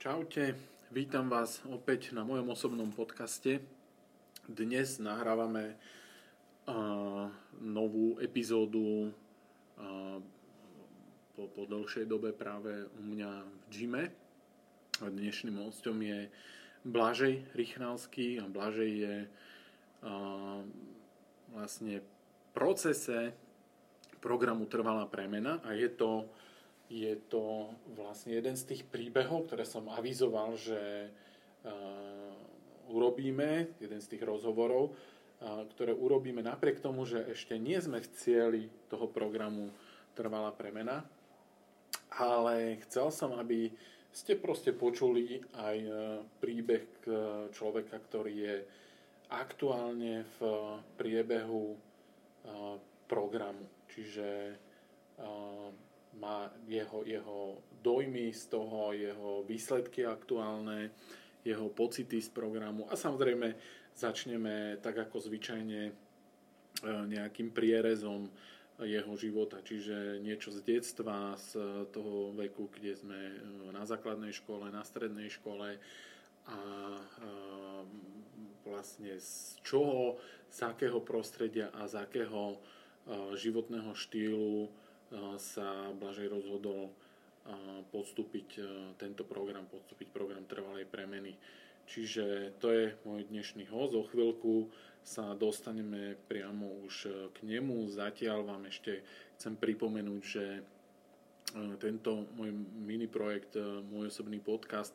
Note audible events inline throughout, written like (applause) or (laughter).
Čaute, vítam vás opäť na mojom osobnom podcaste. Dnes nahrávame uh, novú epizódu uh, po, po dlhšej dobe práve u mňa v gyme. Dnešným hostom je Blažej Rychnalský a Blažej je uh, vlastne procese programu Trvalá premena a je to je to vlastne jeden z tých príbehov, ktoré som avizoval, že uh, urobíme, jeden z tých rozhovorov, uh, ktoré urobíme napriek tomu, že ešte nie sme v cieli toho programu Trvalá premena, ale chcel som, aby ste proste počuli aj uh, príbeh človeka, ktorý je aktuálne v priebehu programu. Čiže má jeho, jeho dojmy z toho, jeho výsledky aktuálne, jeho pocity z programu. A samozrejme začneme tak ako zvyčajne e, nejakým prierezom jeho života, čiže niečo z detstva, z toho veku, kde sme e, na základnej škole, na strednej škole. A e, vlastne z čoho, z akého prostredia a z akého životného štýlu sa Blažej rozhodol podstúpiť tento program, podstúpiť program trvalej premeny. Čiže to je môj dnešný host. O chvíľku sa dostaneme priamo už k nemu. Zatiaľ vám ešte chcem pripomenúť, že tento môj mini projekt, môj osobný podcast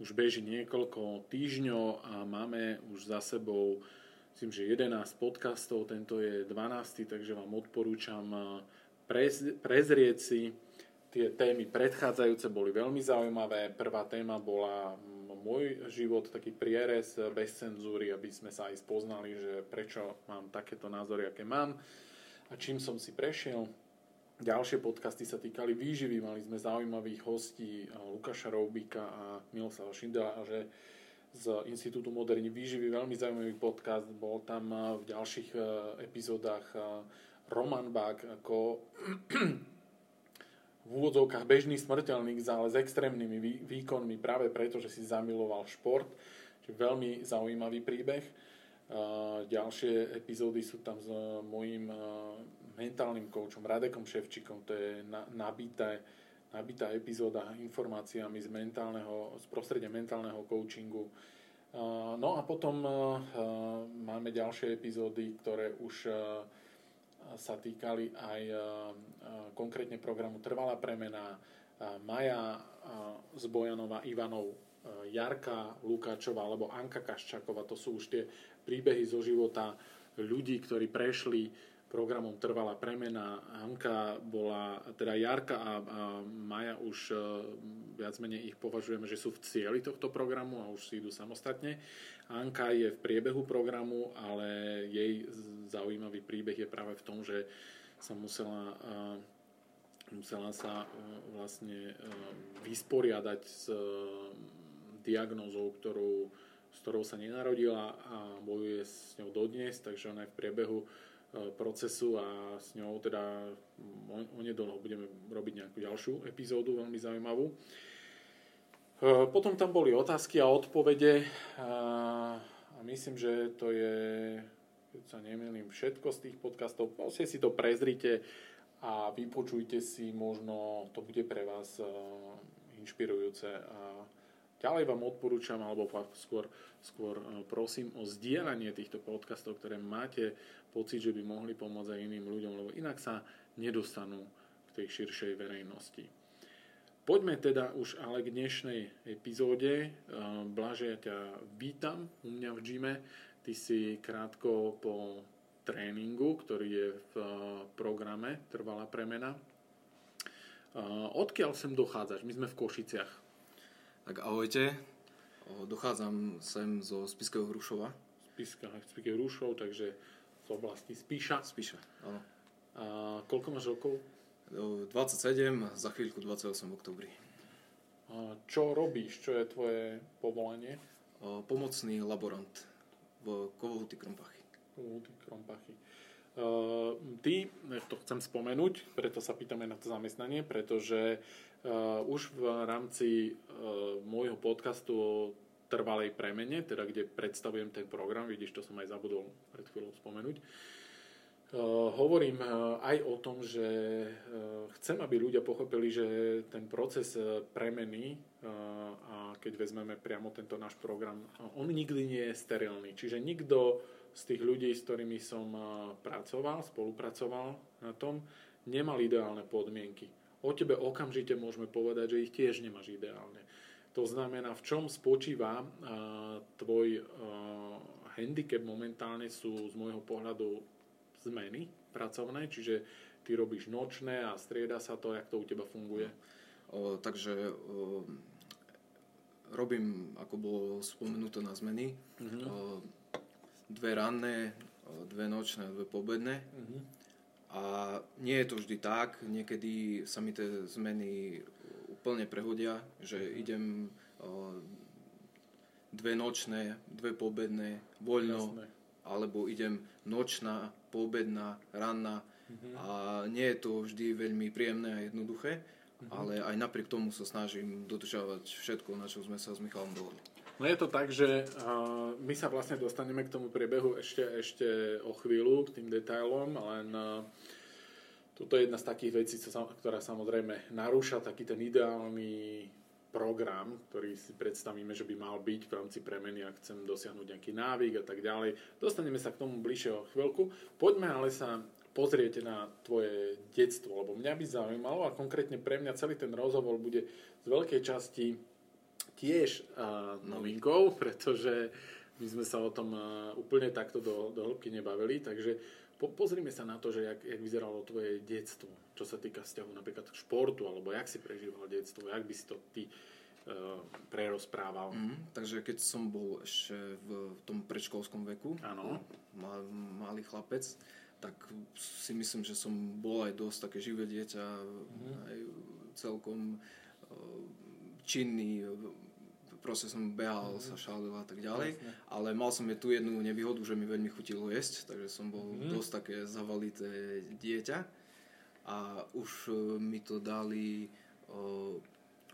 už beží niekoľko týždňov a máme už za sebou myslím, že 11 podcastov, tento je 12, takže vám odporúčam prezrieť si. Tie témy predchádzajúce boli veľmi zaujímavé. Prvá téma bola môj život, taký prierez bez cenzúry, aby sme sa aj spoznali, že prečo mám takéto názory, aké mám a čím som si prešiel. Ďalšie podcasty sa týkali výživy, mali sme zaujímavých hostí Lukáša Roubíka a Miloslava Šindela, že z Institútu moderní výživy, veľmi zaujímavý podcast, bol tam v ďalších e, epizódach Roman Bák ako (clears throat) v úvodzovkách bežný smrteľník, ale s extrémnymi výkonmi práve preto, že si zamiloval šport. Čiže veľmi zaujímavý príbeh. Ďalšie epizódy sú tam s mojím mentálnym koučom Radekom Ševčikom. To je nabité, nabitá epizóda informáciami z, mentálneho, z prostredia mentálneho coachingu. No a potom máme ďalšie epizódy, ktoré už sa týkali aj e, e, konkrétne programu Trvalá premena, e, Maja z Ivanov, Jarka Lukáčová alebo Anka Kaščáková. To sú už tie príbehy zo života ľudí, ktorí prešli programom Trvalá premena. Anka bola, teda Jarka a, a Maja už viac menej ich považujeme, že sú v cieli tohto programu a už si idú samostatne. Anka je v priebehu programu, ale jej zaujímavý príbeh je práve v tom, že sa musela, musela sa vlastne vysporiadať s diagnózou, ktorú, s ktorou sa nenarodila a bojuje s ňou dodnes, takže ona je v priebehu procesu a s ňou teda onedlho budeme robiť nejakú ďalšiu epizódu, veľmi zaujímavú. Potom tam boli otázky a odpovede a myslím, že to je, keď sa nemýlim, všetko z tých podcastov. Proste si to prezrite a vypočujte si, možno to bude pre vás inšpirujúce a ďalej vám odporúčam, alebo skôr, skôr prosím o zdieľanie týchto podcastov, ktoré máte pocit, že by mohli pomôcť aj iným ľuďom, lebo inak sa nedostanú k tej širšej verejnosti. Poďme teda už ale k dnešnej epizóde. Blaže, ja ťa vítam u mňa v gyme. Ty si krátko po tréningu, ktorý je v programe Trvalá premena. Odkiaľ sem dochádzaš? My sme v Košiciach. Tak ahojte. Dochádzam sem zo Spiského Hrušova. Spiska, Spiského Hrušov, takže z oblasti Spíša. Spíša, áno. A koľko máš rokov? 27, za chvíľku 28 v oktobri. A čo robíš? Čo je tvoje povolanie? Pomocný laborant v Kovohuty Krompachy. Kovohuty Krompachy. Uh, ty, to chcem spomenúť, preto sa pýtame na to zamestnanie, pretože uh, už v rámci uh, môjho podcastu o trvalej premene, teda kde predstavujem ten program, vidíš, to som aj zabudol pred chvíľou spomenúť, Uh, hovorím uh, aj o tom, že uh, chcem, aby ľudia pochopili, že ten proces premeny, a keď vezmeme priamo tento náš program, on nikdy nie je sterilný. Čiže nikto z tých ľudí, s ktorými som pracoval, spolupracoval na tom, nemal ideálne podmienky. O tebe okamžite môžeme povedať, že ich tiež nemáš ideálne. To znamená, v čom spočíva tvoj handicap momentálne sú z môjho pohľadu zmeny pracovné, čiže ty robíš nočné a strieda sa to, jak to u teba funguje? O, takže o, robím, ako bolo spomenuté na zmeny, uh-huh. o, dve ranné, dve nočné a dve pobedné. Uh-huh. A nie je to vždy tak, niekedy sa mi tie zmeny úplne prehodia, že uh-huh. idem dve nočné, dve pobedné, voľno, Jasné. alebo idem nočná, poobedná, ranná mm-hmm. a nie je to vždy veľmi príjemné a jednoduché, mm-hmm. ale aj napriek tomu sa snažím dodržavať všetko, na čo sme sa s Michalom dohodli. No je to tak, že uh, my sa vlastne dostaneme k tomu priebehu ešte, ešte o chvíľu, k tým detailom, len uh, toto je jedna z takých vecí, ktorá samozrejme narúša taký ten ideálny program, ktorý si predstavíme, že by mal byť v rámci premeny, ak chcem dosiahnuť nejaký návyk a tak ďalej. Dostaneme sa k tomu bližšie o chvíľku. Poďme ale sa pozrieť na tvoje detstvo, lebo mňa by zaujímalo a konkrétne pre mňa celý ten rozhovor bude z veľkej časti tiež uh, novinkou, (laughs) pretože my sme sa o tom uh, úplne takto do, do hĺbky nebavili, takže po, pozrime sa na to, že jak, jak vyzeralo tvoje detstvo, čo sa týka vzťahu napríklad k športu, alebo jak si prežíval detstvo, jak by si to ty uh, prerozprával. Mm, takže keď som bol ešte v tom predškolskom veku, ano. mal, malý chlapec, tak si myslím, že som bol aj dosť také živé dieťa, mm. aj celkom činný, proste som behal, mm. sa šálil a tak ďalej. Jasne. Ale mal som je tu jednu nevýhodu, že mi veľmi chutilo jesť, takže som bol mm. dosť také zavalité dieťa. A už uh, mi to dali uh,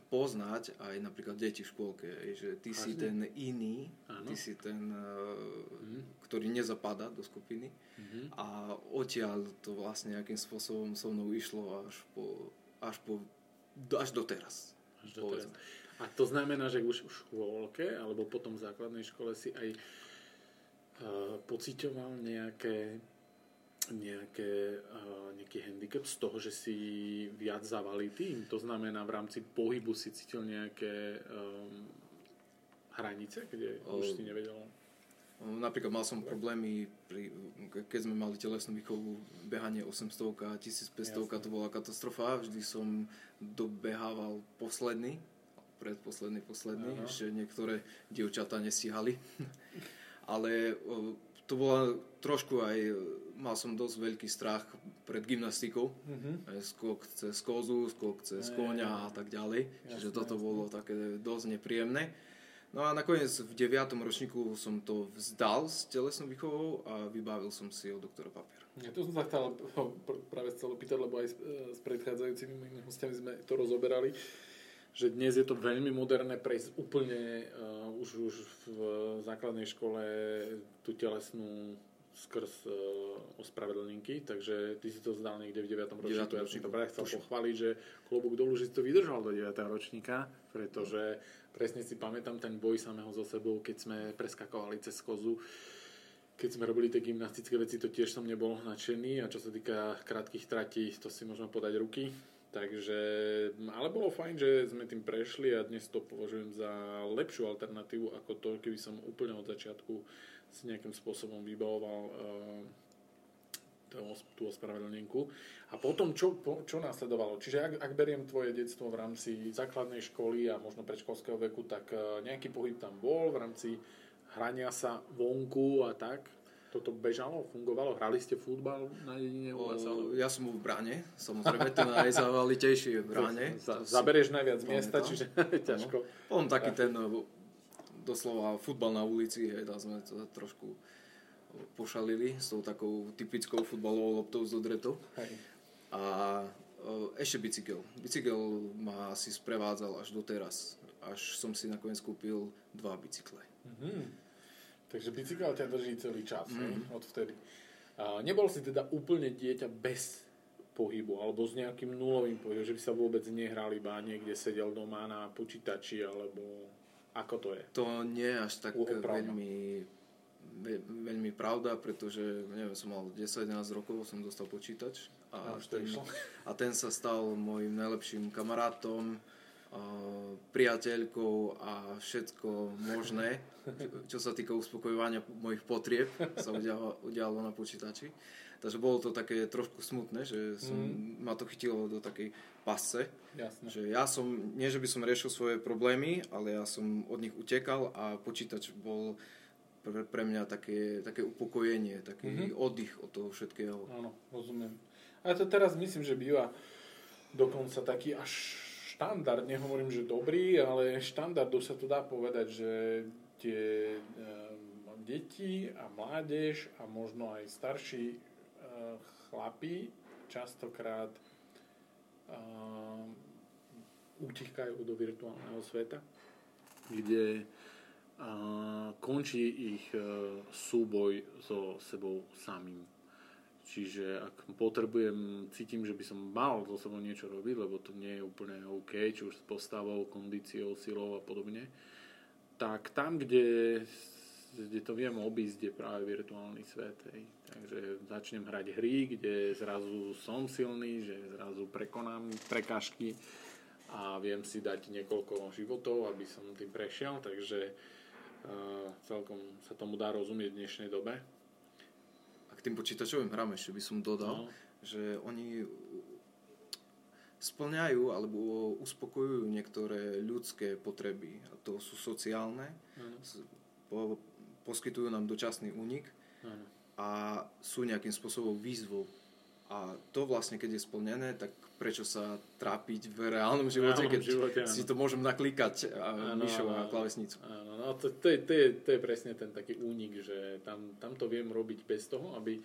poznať aj napríklad deti v škôlke, že ty Vážne? si ten iný, Áno. ty si ten, uh, mm. ktorý nezapadá do skupiny. Mm-hmm. A odtiaľ to vlastne nejakým spôsobom so mnou išlo až po, až po až doteraz. Až doteraz. A to znamená, že už v škôlke alebo potom v základnej škole si aj uh, pocitoval nejaké, nejaké, uh, nejaký handicap z toho, že si viac zavalý tým. To znamená, v rámci pohybu si cítil nejaké um, hranice, kde o, už si nevedel? Napríklad mal som problémy, pri, keď sme mali telesnú výchovu, behanie 800 a 1500, to bola katastrofa. Vždy som dobehával posledný, predposledný, posledný, Aha. ešte niektoré dievčatá nestíhali. (laughs) Ale to bola trošku aj, mal som dosť veľký strach pred gymnastikou, uh-huh. skok cez kozu, skok cez koňa a tak ďalej. Jasne, Čiže toto jasne. bolo také dosť nepríjemné. No a nakoniec v 9. ročníku som to vzdal s telesnou výchovou a vybavil som si od doktora papier. Ja to som sa chcel práve chcel opýtať, lebo aj s, s predchádzajúcimi hostiami sme to rozoberali že dnes je to veľmi moderné prejsť úplne uh, už, už v základnej škole tú telesnú skrz uh, ospravedlnenky, takže ty si to zdal niekde v 9. ročníku. Ja som to práve chcel pochváliť, že klobúk dolu, že si to vydržal do 9. ročníka, pretože presne si pamätám ten boj samého so sebou, keď sme preskakovali cez kozu keď sme robili tie gymnastické veci, to tiež som nebol nadšený a čo sa týka krátkých tratí, to si môžeme podať ruky. Takže, ale bolo fajn, že sme tým prešli a dnes to považujem za lepšiu alternatívu ako to, keby som úplne od začiatku s nejakým spôsobom vybavoval uh, tú ospravedlnenku. A potom, čo, po, čo následovalo? Čiže ak, ak beriem tvoje detstvo v rámci základnej školy a možno predškolského veku, tak uh, nejaký pohyb tam bol v rámci hrania sa vonku a tak? Toto bežalo, fungovalo? Hrali ste futbal na dedine u vás? Ja som v bráne, samozrejme, ten najzavalitejší je v bráne. (laughs) Za, zaberieš najviac miesta, čiže (laughs) ťažko. Potom taký ten doslova futbal na ulici, hej, tam sme to trošku pošalili s tou takou typickou futbalovou loptou z odretou. A ešte bicykel. Bicykel ma asi sprevádzal až doteraz. Až som si nakoniec kúpil dva bicykle. Mm-hmm. Takže bicykel ťa drží celý čas, mm-hmm. od vtedy. A nebol si teda úplne dieťa bez pohybu, alebo s nejakým nulovým pohybom, že by sa vôbec nehral iba niekde sedel doma na počítači, alebo ako to je? To nie je až tak veľmi, veľmi pravda, pretože neviem, som mal 10-11 rokov, som dostal počítač a, a, ten, a ten sa stal môjim najlepším kamarátom, priateľkou a všetko možné, čo sa týka uspokojovania mojich potrieb, sa udialo, udialo na počítači. Takže bolo to také trošku smutné, že som, mm. ma to chytilo do takej pasce. Jasne. Že ja som, nie že by som riešil svoje problémy, ale ja som od nich utekal a počítač bol pre, pre mňa také, také upokojenie, taký mm-hmm. oddych od toho všetkého. Áno, rozumiem. A to teraz myslím, že býva dokonca taký až štandard, nehovorím, že dobrý, ale štandardov sa to dá povedať, že tie e, deti a mládež a možno aj starší e, chlapi častokrát e, utekajú do virtuálneho sveta, kde e, končí ich súboj so sebou samým Čiže ak potrebujem, cítim, že by som mal so sebou niečo robiť, lebo to nie je úplne OK, či už s postavou, kondíciou, silou a podobne, tak tam, kde, kde to viem obísť, je práve virtuálny svet. Hej. Takže začnem hrať hry, kde zrazu som silný, že zrazu prekonám prekážky a viem si dať niekoľko životov, aby som tým prešiel, takže uh, celkom sa tomu dá rozumieť v dnešnej dobe tým počítačovým hrám ešte by som dodal, no. že oni splňajú alebo uspokojujú niektoré ľudské potreby. A to sú sociálne, ano. po, poskytujú nám dočasný únik ano. a sú nejakým spôsobom výzvou. A to vlastne, keď je splnené, tak prečo sa trápiť v reálnom živote, keď živote, si to môžem naklikať a myšou na klavesnicu. Áno, no to, to, je, to, je, to je presne ten taký únik, že tam, tam to viem robiť bez toho, aby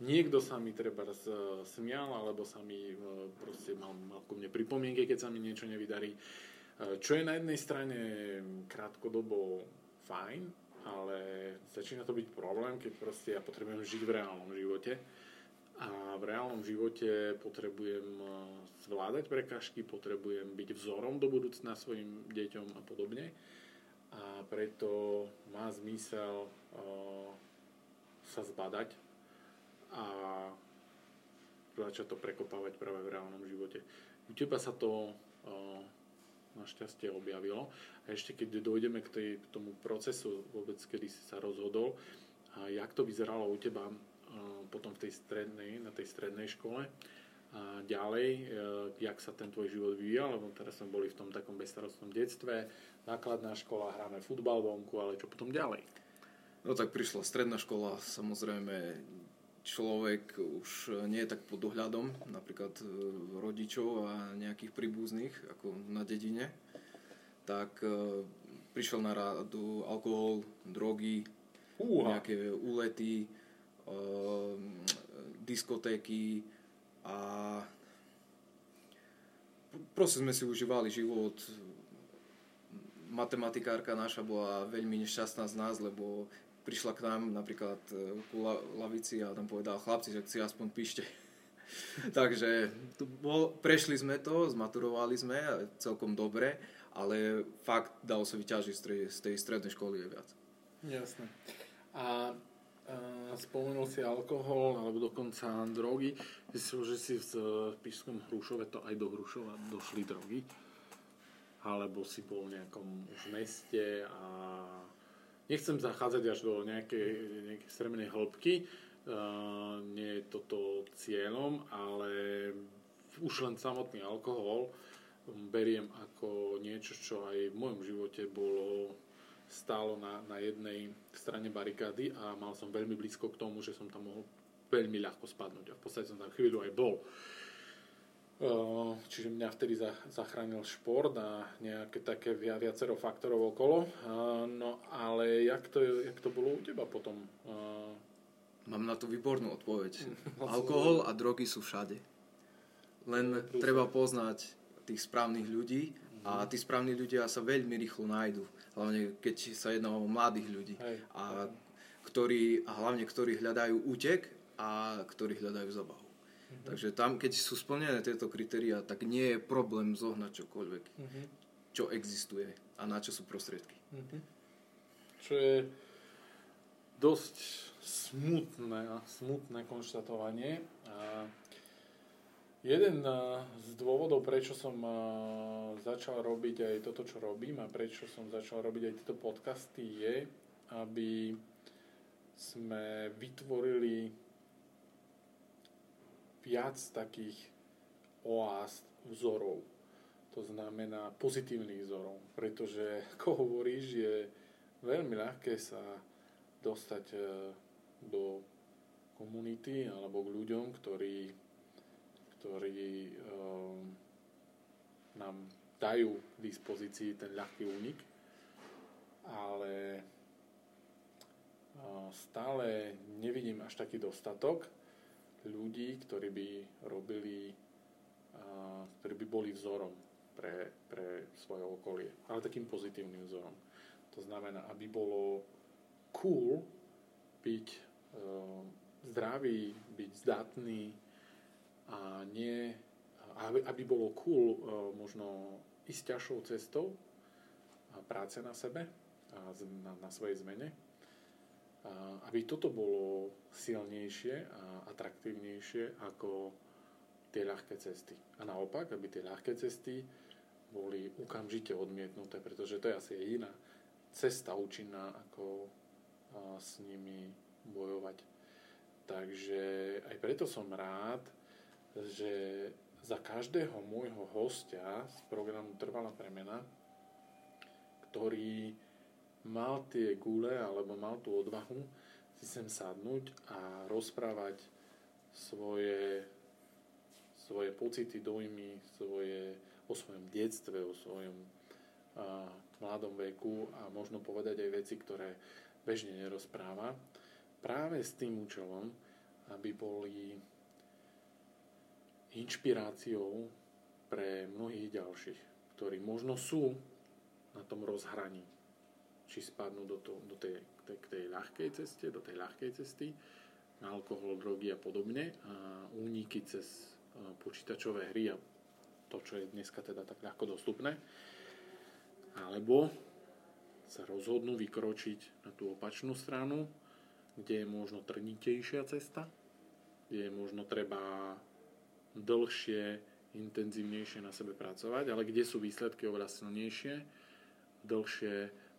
niekto sa mi treba smial, alebo sa mi e, proste mal, mal ku mne pripomienky, keď sa mi niečo nevydarí. E, čo je na jednej strane krátkodobo fajn, ale začína to byť problém, keď proste ja potrebujem žiť v reálnom živote a v reálnom živote potrebujem eh, zvládať prekažky, potrebujem byť vzorom do budúcna svojim deťom a podobne. A preto má zmysel uh, sa zbadať a začať to prekopávať práve v reálnom živote. U teba sa to uh, našťastie objavilo. A ešte keď dojdeme k, tej, k tomu procesu vôbec, kedy si sa rozhodol, a jak to vyzeralo u teba potom v tej strednej, na tej strednej škole. A ďalej, e, jak sa ten tvoj život vyvíjal, lebo teraz sme boli v tom takom bezstarostnom detstve, základná škola, hráme futbal vonku, ale čo potom ďalej? No tak prišla stredná škola, samozrejme človek už nie je tak pod dohľadom, napríklad e, rodičov a nejakých príbuzných, ako na dedine, tak e, prišiel na radu alkohol, drogy, Uha. nejaké úlety, diskotéky a proste sme si užívali život. Matematikárka naša bola veľmi nešťastná z nás, lebo prišla k nám napríklad e, ku lavici a tam povedala chlapci, že si aspoň píšte. (laughs) Takže bol, prešli sme to, zmaturovali sme celkom dobre, ale fakt dalo sa vyťažiť z tej, z tej strednej školy je viac. Jasné. A spomenul si alkohol alebo dokonca drogy. Myslel, že si v Pískom Hrušove to aj do Hrušova došli drogy? Alebo si bol v nejakom už meste a nechcem zachádzať až do nejakej, nejakej extrémnej hĺbky, uh, nie je toto cieľom, ale už len samotný alkohol beriem ako niečo, čo aj v mojom živote bolo stálo na, na jednej strane barikády a mal som veľmi blízko k tomu, že som tam mohol veľmi ľahko spadnúť a v podstate som tam chvíľu aj bol. Čiže mňa vtedy zachránil šport a nejaké také viacero faktorov okolo. No ale jak to, jak to bolo u teba potom? Mám na to výbornú odpoveď. (laughs) Alkohol a drogy sú všade. Len treba poznať tých správnych ľudí a tí správni ľudia sa veľmi rýchlo nájdu. Hlavne keď sa jedná o mladých ľudí. Hej. A, ktorí, a hlavne ktorí hľadajú útek a ktorí hľadajú zabavu. Mm-hmm. Takže tam, keď sú splnené tieto kritéria, tak nie je problém zohnať čokoľvek, mm-hmm. čo existuje a na čo sú prostriedky. Mm-hmm. Čo je dosť smutné, smutné konštatovanie. A jeden z dôvodov, prečo som začal robiť aj toto, čo robím a prečo som začal robiť aj tieto podcasty je, aby sme vytvorili viac takých oáz vzorov. To znamená pozitívnych vzorov, pretože, (laughs) ako hovoríš, je veľmi ľahké sa dostať e, do komunity alebo k ľuďom, ktorí, ktorí um, nám dajú k dispozícii ten ľahký únik, ale uh, stále nevidím až taký dostatok ľudí, ktorí by robili, ktorí by boli vzorom pre, pre svoje okolie, ale takým pozitívnym vzorom. To znamená, aby bolo cool byť uh, zdravý, byť zdatný a nie, aby, aby bolo cool uh, možno ísť ťažšou cestou práce na sebe na, na svojej zmene aby toto bolo silnejšie a atraktívnejšie ako tie ľahké cesty. A naopak, aby tie ľahké cesty boli okamžite odmietnuté, pretože to je asi jediná cesta účinná, ako s nimi bojovať. Takže aj preto som rád, že za každého môjho hostia z programu Trvalá premena, ktorý mal tie gule alebo mal tú odvahu si sem sadnúť a rozprávať svoje, svoje pocity, dojmy, svoje, o svojom detstve, o svojom a, mladom veku a možno povedať aj veci, ktoré bežne nerozpráva. Práve s tým účelom, aby boli inšpiráciou pre mnohých ďalších, ktorí možno sú na tom rozhraní či spadnú do, to, do tej, tej, tej ľahkej ceste, do tej ľahkej cesty, alkohol, drogy a podobne a úniky cez počítačové hry a to, čo je dneska teda tak ľahko dostupné. Alebo sa rozhodnú vykročiť na tú opačnú stranu, kde je možno trnitejšia cesta, kde je možno treba dlhšie, intenzívnejšie na sebe pracovať, ale kde sú výsledky oveľa silnejšie, dlhšie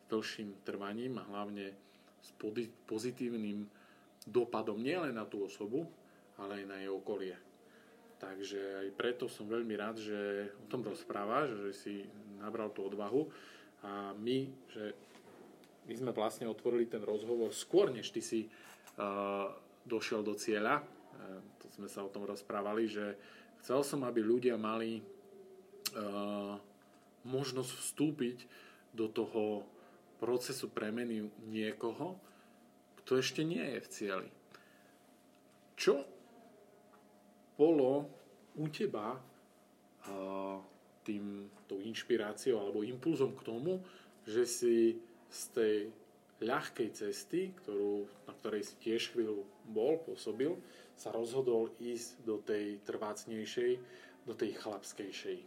dlhším trvaním a hlavne s pozitívnym dopadom nielen na tú osobu, ale aj na jej okolie. Takže aj preto som veľmi rád, že o tom rozprávaš, že si nabral tú odvahu a my, že my sme vlastne otvorili ten rozhovor skôr, než ty si uh, došiel do cieľa. Uh, sme sa o tom rozprávali, že chcel som, aby ľudia mali uh, možnosť vstúpiť do toho procesu premeny niekoho, kto ešte nie je v cieli. Čo bolo u teba tým, tou inšpiráciou alebo impulzom k tomu, že si z tej ľahkej cesty, ktorú, na ktorej si tiež chvíľu bol, pôsobil, sa rozhodol ísť do tej trvácnejšej, do tej chlapskejšej.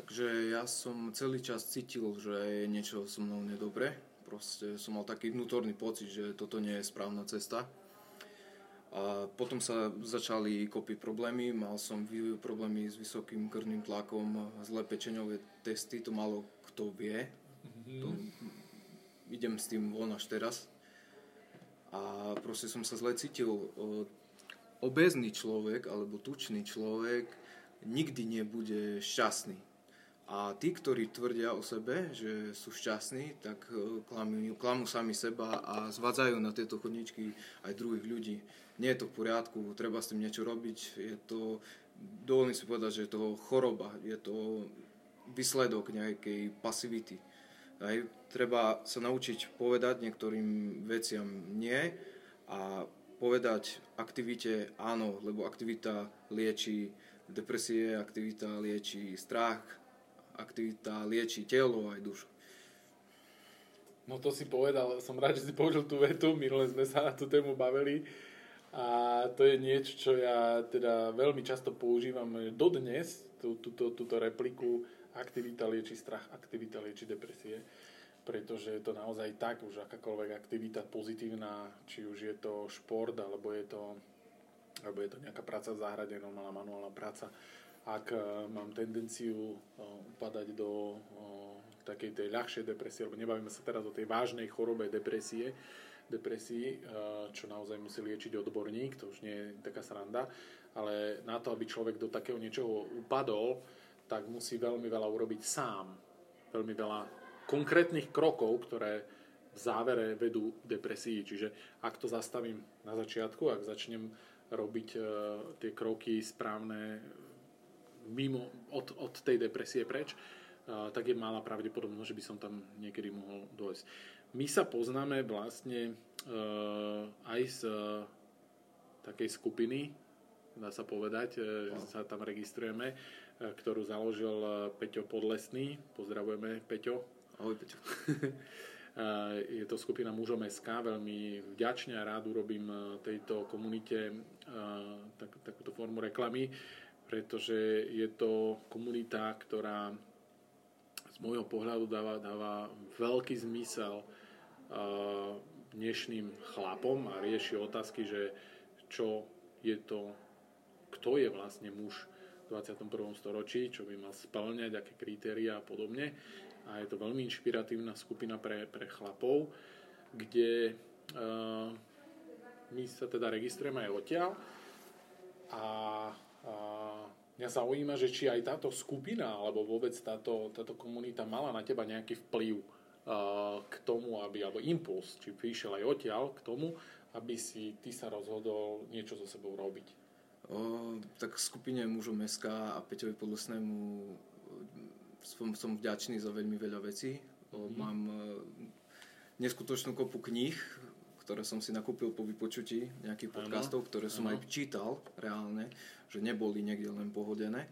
Takže ja som celý čas cítil, že je niečo so mnou nedobre. Proste som mal taký vnútorný pocit, že toto nie je správna cesta. A potom sa začali kopiť problémy, mal som problémy s vysokým krvným tlakom, zlé pečeňové testy, to malo kto vie. Mm-hmm. To, idem s tým von až teraz. A proste som sa zle cítil. Obezný človek alebo tučný človek nikdy nebude šťastný a tí, ktorí tvrdia o sebe, že sú šťastní, tak klamú, klamú sami seba a zvádzajú na tieto chodničky aj druhých ľudí. Nie je to v poriadku, treba s tým niečo robiť. Je to, dovolím si povedať, že je to choroba, je to výsledok nejakej pasivity. Aj, treba sa naučiť povedať niektorým veciam nie a povedať aktivite áno, lebo aktivita lieči depresie, aktivita lieči strach, aktivita lieči telo aj dušu. No to si povedal, som rád, že si použil tú vetu, minule sme sa na tú tému bavili a to je niečo, čo ja teda veľmi často používam dodnes, tú, túto, túto repliku aktivita lieči strach, aktivita lieči depresie pretože je to naozaj tak, už akákoľvek aktivita pozitívna, či už je to šport, alebo je to, alebo je to nejaká práca v záhrade, normálna manuálna práca, ak uh, mám tendenciu uh, upadať do uh, takej tej ľahšej depresie, alebo nebavíme sa teraz o tej vážnej chorobe depresie, depresii, čo naozaj musí liečiť odborník, to už nie je taká sranda, ale na to, aby človek do takého niečoho upadol, tak musí veľmi veľa urobiť sám. Veľmi veľa konkrétnych krokov, ktoré v závere vedú depresii. Čiže ak to zastavím na začiatku, ak začnem robiť uh, tie kroky správne mimo od, od tej depresie preč, uh, tak je malá pravdepodobnosť, že by som tam niekedy mohol dojsť. My sa poznáme vlastne uh, aj z uh, takej skupiny, dá sa povedať, uh, že sa tam registrujeme, ktorú založil Peťo Podlesný. Pozdravujeme Peťo, Ahoj, Peťo. (laughs) je to skupina Mužom SK, veľmi vďačne a rád urobím e, tejto komunite e, tak, takúto formu reklamy, pretože je to komunita, ktorá z môjho pohľadu dáva, dáva veľký zmysel dnešným chlapom a rieši otázky, že čo je to, kto je vlastne muž 21. storočí, čo by mal splňať, aké kritéria a podobne a je to veľmi inšpiratívna skupina pre, pre chlapov, kde uh, my sa teda registrujeme aj odtiaľ a uh, mňa zaujíma, že či aj táto skupina alebo vôbec táto, táto komunita mala na teba nejaký vplyv uh, k tomu, aby, alebo impuls, či vyšiel aj odtiaľ k tomu, aby si ty sa rozhodol niečo so sebou robiť. O, tak skupine mužom SK a Peťovi Podlesnému som, som vďačný za veľmi veľa vecí. Mm-hmm. Mám e, neskutočnú kopu kníh, ktoré som si nakúpil po vypočutí nejakých podcastov, ktoré som ano. aj čítal reálne, že neboli niekde len pohodené.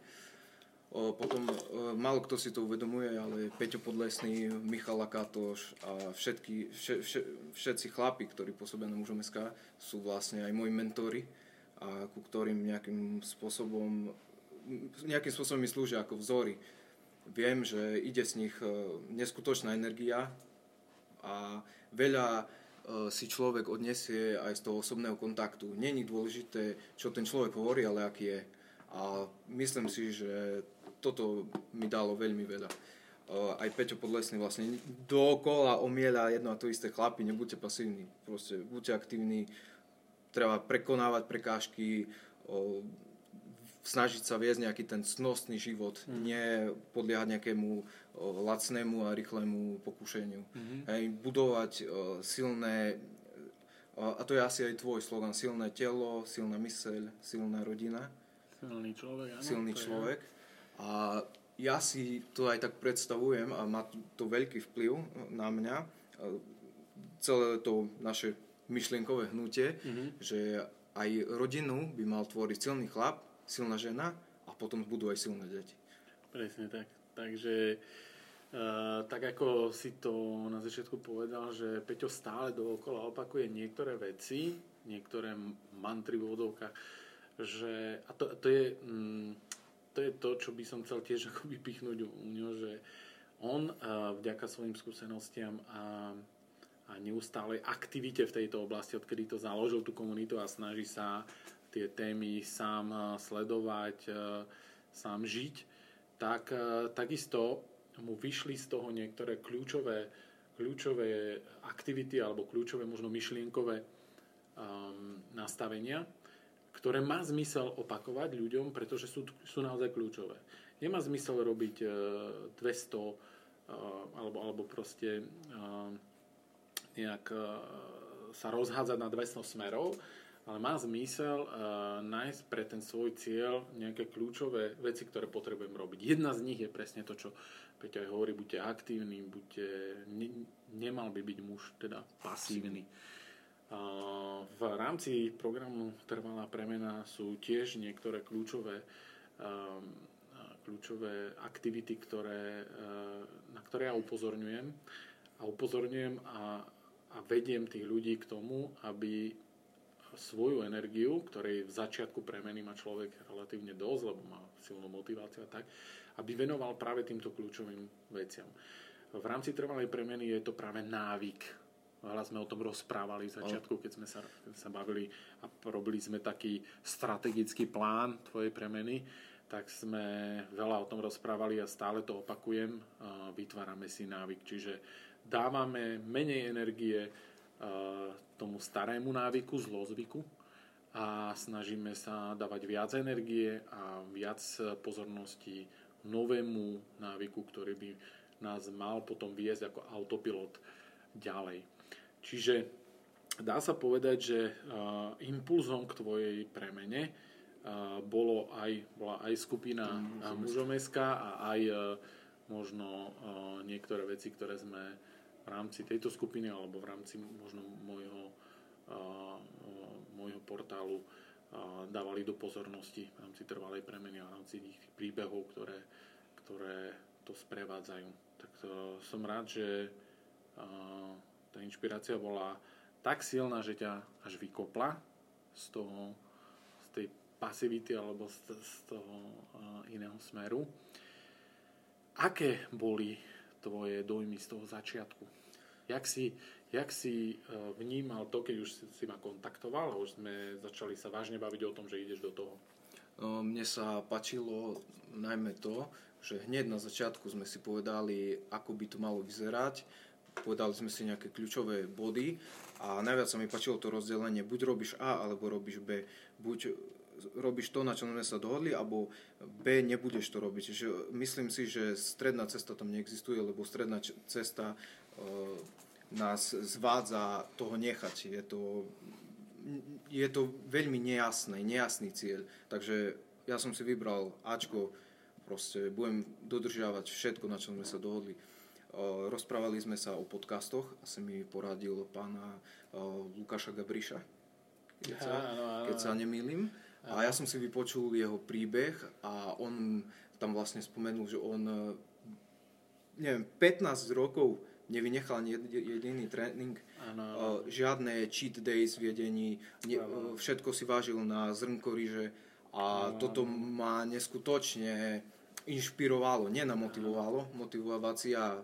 O, potom e, málo kto si to uvedomuje, ale Peťo Podlesný, Michal Lakátoš a všetky, vše, vše, všetci chlapi, ktorí pôsobia na mužom SK, sú vlastne aj moji mentory a ku ktorým nejakým spôsobom nejakým spôsobom mi slúžia ako vzory viem, že ide z nich e, neskutočná energia a veľa e, si človek odnesie aj z toho osobného kontaktu. Není dôležité, čo ten človek hovorí, ale aký je. A myslím si, že toto mi dalo veľmi veľa. E, aj Peťo Podlesný vlastne dookola omieľa jedno a to isté chlapi, nebuďte pasívni, proste buďte aktívni, treba prekonávať prekážky, snažiť sa viesť nejaký ten cnostný život, mm. nie podliehať nejakému o, lacnému a rýchlemu pokušeniu. Mm-hmm. Hej, budovať o, silné, a to je asi aj tvoj slogan, silné telo, silná myseľ, silná rodina. Silný človek, áno. Silný človek. Je. A ja si to aj tak predstavujem a má to veľký vplyv na mňa, celé to naše myšlienkové hnutie, mm-hmm. že aj rodinu by mal tvoriť silný chlap, silná žena a potom budú aj silné deti. Presne tak. Takže Uh, tak ako si to na začiatku povedal, že Peťo stále dookola opakuje niektoré veci, niektoré mantry v vodovkách, že, a to, to, je, mm, to je to, čo by som chcel tiež (laughs) ako vypichnúť u ňo, že on uh, vďaka svojim skúsenostiam a, a neustálej aktivite v tejto oblasti, odkedy to založil tú komunitu a snaží sa tie témy sám eh, sledovať, eh, sám žiť, tak eh, takisto mu vyšli z toho niektoré kľúčové, kľúčové aktivity alebo kľúčové možno myšlienkové um, nastavenia, ktoré má zmysel opakovať ľuďom, pretože sú, sú naozaj kľúčové. Nemá zmysel robiť uh, 200 uh, alebo, alebo proste uh, nejak uh, sa rozhádzať na 200 smerov, ale má zmysel uh, nájsť pre ten svoj cieľ nejaké kľúčové veci, ktoré potrebujem robiť. Jedna z nich je presne to, čo Peťa aj hovorí, buďte aktívni, buďte, ne, nemal by byť muž teda pasívny. V rámci programu Trvalá premena sú tiež niektoré kľúčové, kľúčové aktivity, ktoré, na ktoré ja upozorňujem. A upozorňujem a, a vediem tých ľudí k tomu, aby svoju energiu, ktorej v začiatku premeny má človek relatívne dosť, lebo má silnú motiváciu a tak, aby venoval práve týmto kľúčovým veciam. V rámci trvalej premeny je to práve návyk Veľa sme o tom rozprávali v začiatku, keď sme sa, keď sa bavili a robili sme taký strategický plán tvojej premeny, tak sme veľa o tom rozprávali a stále to opakujem. Vytvárame si návyk, čiže dávame menej energie tomu starému návyku, zlozvyku a snažíme sa dávať viac energie a viac pozornosti novému návyku, ktorý by nás mal potom viesť ako autopilot ďalej. Čiže dá sa povedať, že uh, impulzom k tvojej premene bolo aj, bola aj skupina mm, mužomeská a aj možno niektoré veci, ktoré sme v rámci tejto skupiny alebo v rámci možno môjho, môjho portálu dávali do pozornosti v rámci trvalej premeny a v rámci tých príbehov, ktoré, ktoré to sprevádzajú. Tak uh, som rád, že tá inšpirácia bola tak silná, že ťa až vykopla z toho, z tej pasivity alebo z, z toho iného smeru. Aké boli tvoje dojmy z toho začiatku? Jak si, jak si uh, vnímal to, keď už si, ma kontaktoval a už sme začali sa vážne baviť o tom, že ideš do toho? No, mne sa páčilo najmä to, že hneď na začiatku sme si povedali, ako by to malo vyzerať povedali sme si nejaké kľúčové body a najviac sa mi páčilo to rozdelenie, buď robíš A alebo robíš B, buď robíš to, na čom sme sa dohodli, alebo B, nebudeš to robiť. Čiže myslím si, že stredná cesta tam neexistuje, lebo stredná cesta e, nás zvádza toho nechať. Je to, je to veľmi nejasný, nejasný cieľ. Takže ja som si vybral Ačko, proste budem dodržiavať všetko, na čom sme sa dohodli. Rozprávali sme sa o podcastoch, asi mi poradil pána Lukáša Gabriša, keď sa, keď sa nemýlim. A ja som si vypočul jeho príbeh a on tam vlastne spomenul, že on neviem, 15 rokov nevynechal ani jediný tréning, ano. žiadne cheat days v jedení, ne, všetko si vážil na zrnko ryže. A ano. toto ma neskutočne inšpirovalo, nenamotivovalo, motivovacia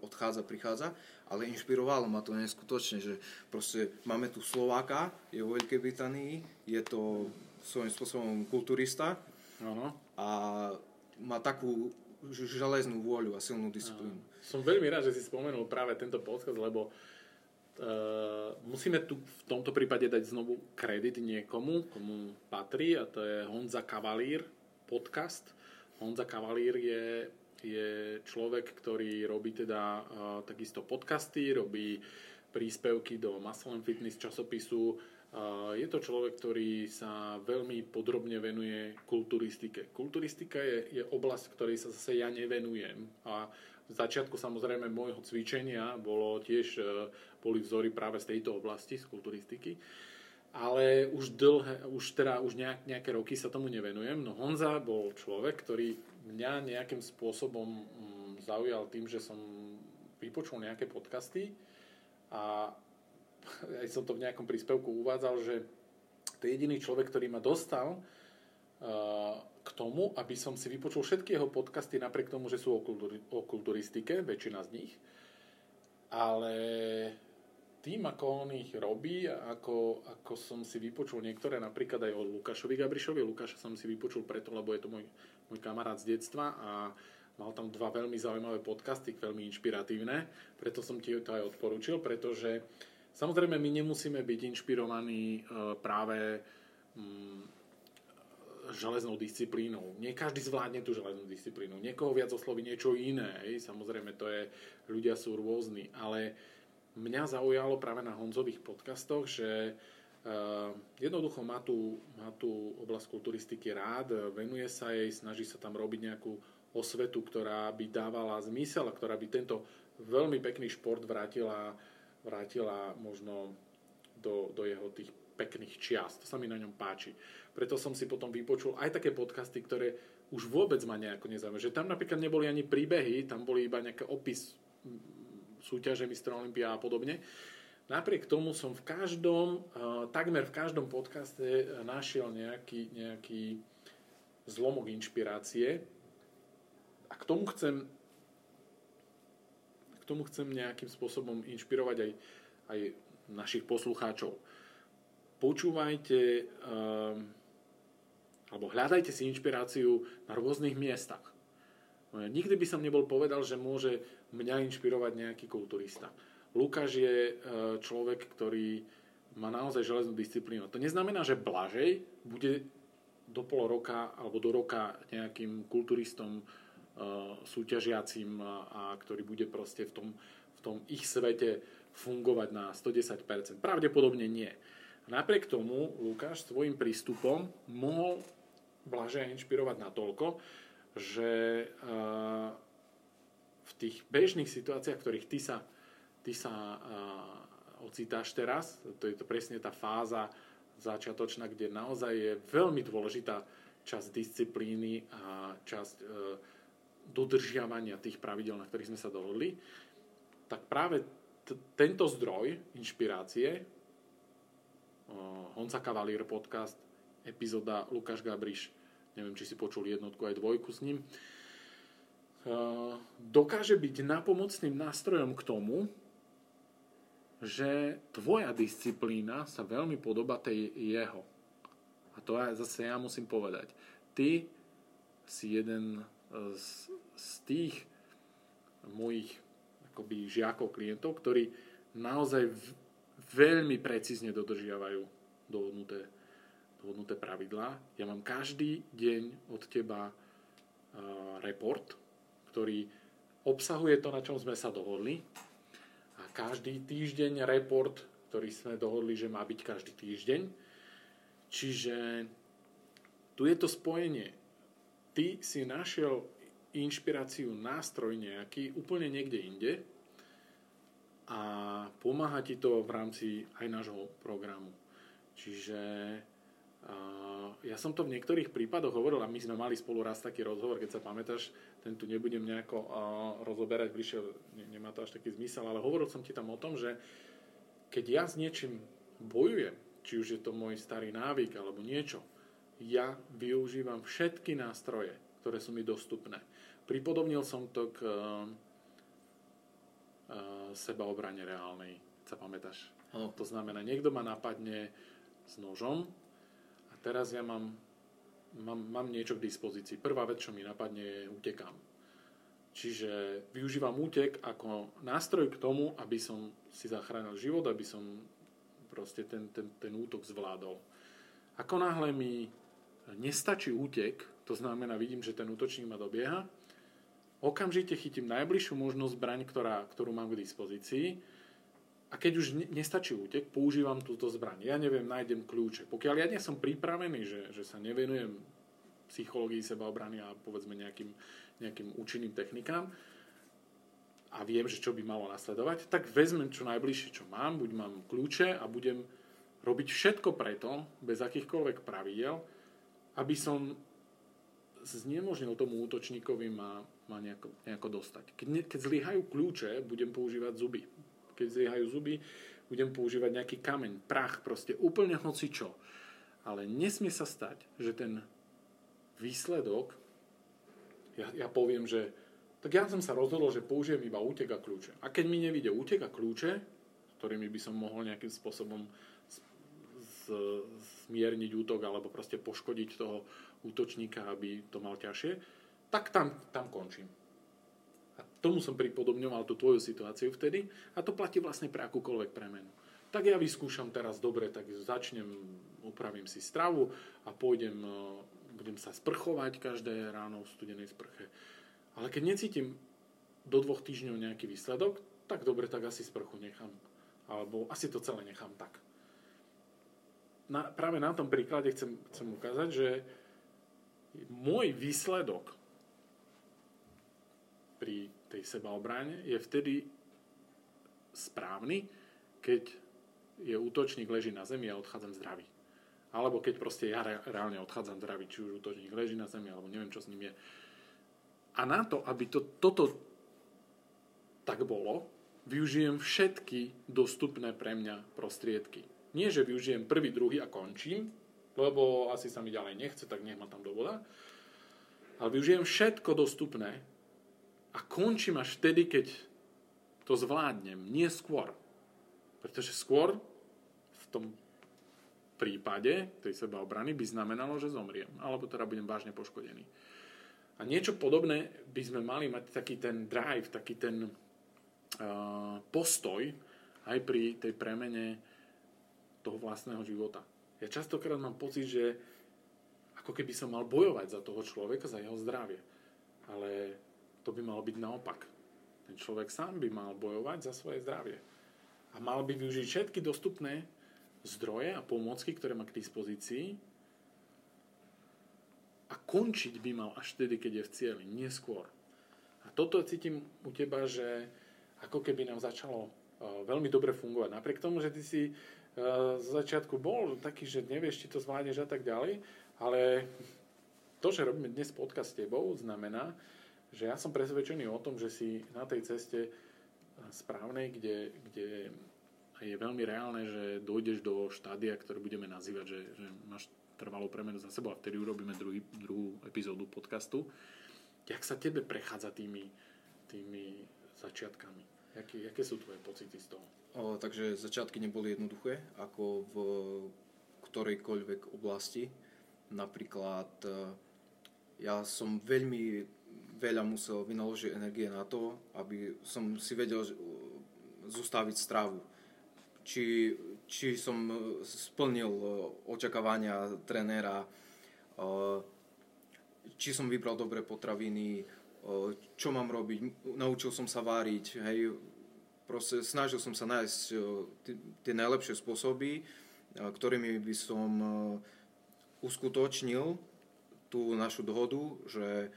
odchádza, prichádza, ale inšpirovalo ma to neskutočne, že proste máme tu Slováka, je vo Veľkej Británii, je to svojím spôsobom kulturista ano. a má takú železnú vôľu a silnú disciplínu. Som veľmi rád, že si spomenul práve tento podcast, lebo Uh, musíme tu v tomto prípade dať znovu kredit niekomu, komu patrí a to je Honza Kavalír podcast. Honza Kavalír je je človek, ktorý robí teda uh, takisto podcasty, robí príspevky do Muscle Fitness časopisu. Je to človek, ktorý sa veľmi podrobne venuje kulturistike. Kulturistika je, je oblasť, ktorej sa zase ja nevenujem. A v začiatku samozrejme môjho cvičenia bolo tiež, uh, boli vzory práve z tejto oblasti, z kulturistiky. Ale už dlhé, už teda už nejak, nejaké roky sa tomu nevenujem. No Honza bol človek, ktorý mňa nejakým spôsobom mm, zaujal tým, že som vypočul nejaké podcasty a (laughs) aj som to v nejakom príspevku uvádzal, že to je jediný človek, ktorý ma dostal uh, k tomu, aby som si vypočul všetky jeho podcasty napriek tomu, že sú o, kulturi- o kulturistike, väčšina z nich. Ale tým, ako on ich robí, ako, ako som si vypočul niektoré, napríklad aj o Lukášovi Gabrišovi. Lukáša som si vypočul preto, lebo je to môj môj kamarát z detstva a mal tam dva veľmi zaujímavé podcasty, veľmi inšpiratívne, preto som ti to aj odporúčil, pretože samozrejme my nemusíme byť inšpirovaní e, práve mm, železnou disciplínou. Nie každý zvládne tú železnú disciplínu. Niekoho viac osloví niečo iné. Samozrejme, to je, ľudia sú rôzni. Ale mňa zaujalo práve na Honzových podcastoch, že Uh, jednoducho má tú, má tú oblasť kulturistiky rád, venuje sa jej, snaží sa tam robiť nejakú osvetu, ktorá by dávala zmysel ktorá by tento veľmi pekný šport vrátila, vrátila možno do, do jeho tých pekných čiast. To sa mi na ňom páči. Preto som si potom vypočul aj také podcasty, ktoré už vôbec ma nejako nezaujímajú. Že tam napríklad neboli ani príbehy, tam boli iba nejaký opis súťaže Mr. Olympia a podobne. Napriek tomu som v každom, takmer v každom podcaste našiel nejaký, nejaký zlomok inšpirácie a k tomu chcem tomu chcem nejakým spôsobom inšpirovať aj, aj našich poslucháčov. Počúvajte um, alebo hľadajte si inšpiráciu na rôznych miestach. No nikdy by som nebol povedal, že môže mňa inšpirovať nejaký kulturista. Lukáš je uh, človek, ktorý má naozaj železnú disciplínu. To neznamená, že Blažej bude do pol roka alebo do roka nejakým kulturistom súťažiacim a, ktorý bude proste v tom, v tom ich svete fungovať na 110%. Pravdepodobne nie. Napriek tomu Lukáš svojim prístupom mohol Blažeja inšpirovať natoľko, že uh, v tých bežných situáciách, v ktorých ty sa, ty sa uh, ocitáš teraz, to je to presne tá fáza, začiatočná, kde naozaj je veľmi dôležitá časť disciplíny a časť dodržiavania tých pravidel, na ktorých sme sa dohodli, tak práve t- tento zdroj inšpirácie, uh, Honza Cavalier podcast, epizóda Lukáš Gabriš, neviem, či si počul jednotku aj dvojku s ním, uh, dokáže byť napomocným nástrojom k tomu, že tvoja disciplína sa veľmi podoba tej jeho. A to aj zase ja musím povedať. Ty si jeden z, z tých mojich akoby žiakov, klientov, ktorí naozaj v, veľmi precízne dodržiavajú dohodnuté, dohodnuté pravidlá. Ja mám každý deň od teba report, ktorý obsahuje to, na čom sme sa dohodli každý týždeň report, ktorý sme dohodli, že má byť každý týždeň. Čiže tu je to spojenie. Ty si našiel inšpiráciu, nástroj nejaký úplne niekde inde a pomáha ti to v rámci aj nášho programu. Čiže ja som to v niektorých prípadoch hovoril a my sme mali spolu raz taký rozhovor, keď sa pamätáš, ten tu nebudem nejako rozoberať bližšie, ne, nemá to až taký zmysel, ale hovoril som ti tam o tom, že keď ja s niečím bojujem, či už je to môj starý návyk alebo niečo, ja využívam všetky nástroje, ktoré sú mi dostupné. Pripodobnil som to k uh, uh, sebaobrane reálnej, sa pamätáš? Oh. To znamená, niekto ma napadne s nožom a teraz ja mám mám, mám niečo k dispozícii. Prvá vec, čo mi napadne, je utekám. Čiže využívam útek ako nástroj k tomu, aby som si zachránil život, aby som proste ten, ten, ten útok zvládol. Ako náhle mi nestačí útek, to znamená, vidím, že ten útočník ma dobieha, okamžite chytím najbližšiu možnosť zbraň, ktorá, ktorú mám k dispozícii a keď už nestačí útek, používam túto zbraň. Ja neviem, nájdem kľúče. Pokiaľ ja nie som pripravený, že, že sa nevenujem psychológii sebaobrany a povedzme nejakým, nejakým účinným technikám a viem, že čo by malo nasledovať, tak vezmem čo najbližšie, čo mám, buď mám kľúče a budem robiť všetko preto, bez akýchkoľvek pravidel, aby som znemožnil tomu útočníkovi ma, ma nejako, nejako dostať. Keď, ne, keď zlyhajú kľúče, budem používať zuby keď zlyhajú zuby, budem používať nejaký kameň, prach, proste úplne hoci čo. Ale nesmie sa stať, že ten výsledok, ja, ja poviem, že tak ja som sa rozhodol, že použijem iba útek a kľúče. A keď mi nevíde útek a kľúče, ktorými by som mohol nejakým spôsobom zmierniť útok alebo proste poškodiť toho útočníka, aby to mal ťažšie, tak tam, tam končím tomu som pripodobňoval tú tvoju situáciu vtedy a to platí vlastne pre akúkoľvek premenu. Tak ja vyskúšam teraz dobre, tak začnem, upravím si stravu a pôjdem, e, budem sa sprchovať každé ráno v studenej sprche. Ale keď necítim do dvoch týždňov nejaký výsledok, tak dobre, tak asi sprchu nechám. Alebo asi to celé nechám tak. Na, práve na tom príklade chcem, chcem ukázať, že môj výsledok pri tej sebaobráne je vtedy správny, keď je útočník, leží na zemi a odchádzam zdravý. Alebo keď proste ja reálne odchádzam zdravý, či už útočník leží na zemi, alebo neviem, čo s ním je. A na to, aby to, toto tak bolo, využijem všetky dostupné pre mňa prostriedky. Nie, že využijem prvý, druhý a končím, lebo asi sa mi ďalej nechce, tak nech ma tam do voda. Ale využijem všetko dostupné a končím až vtedy, keď to zvládnem, nie skôr. Pretože skôr v tom prípade tej sebaobrany by znamenalo, že zomriem, alebo teda budem vážne poškodený. A niečo podobné by sme mali mať taký ten drive, taký ten uh, postoj aj pri tej premene toho vlastného života. Ja častokrát mám pocit, že ako keby som mal bojovať za toho človeka, za jeho zdravie. Ale to by malo byť naopak. Ten človek sám by mal bojovať za svoje zdravie a mal by využiť všetky dostupné zdroje a pomôcky, ktoré má k dispozícii a končiť by mal až vtedy, keď je v cieli, neskôr. A toto cítim u teba, že ako keby nám začalo uh, veľmi dobre fungovať. Napriek tomu, že ty si z začiatku bol taký, že nevieš, či to zvládneš a tak ďalej, ale to, že robíme dnes podcast s tebou, znamená, že ja som presvedčený o tom, že si na tej ceste správnej, kde, kde je veľmi reálne, že dojdeš do štádia, ktoré budeme nazývať, že, že máš trvalú premenu za sebou a vtedy urobíme druhý, druhú epizódu podcastu. Jak sa tebe prechádza tými, tými začiatkami? Jaké, jaké sú tvoje pocity z toho? Takže začiatky neboli jednoduché, ako v ktorejkoľvek oblasti. Napríklad e, ja som veľmi veľa musel vynaložiť energie na to, aby som si vedel zostaviť stravu. Či, či som splnil očakávania trénera, či som vybral dobré potraviny, čo mám robiť, naučil som sa váriť, hej, proste snažil som sa nájsť tie najlepšie spôsoby, ktorými by som uskutočnil tú našu dohodu, že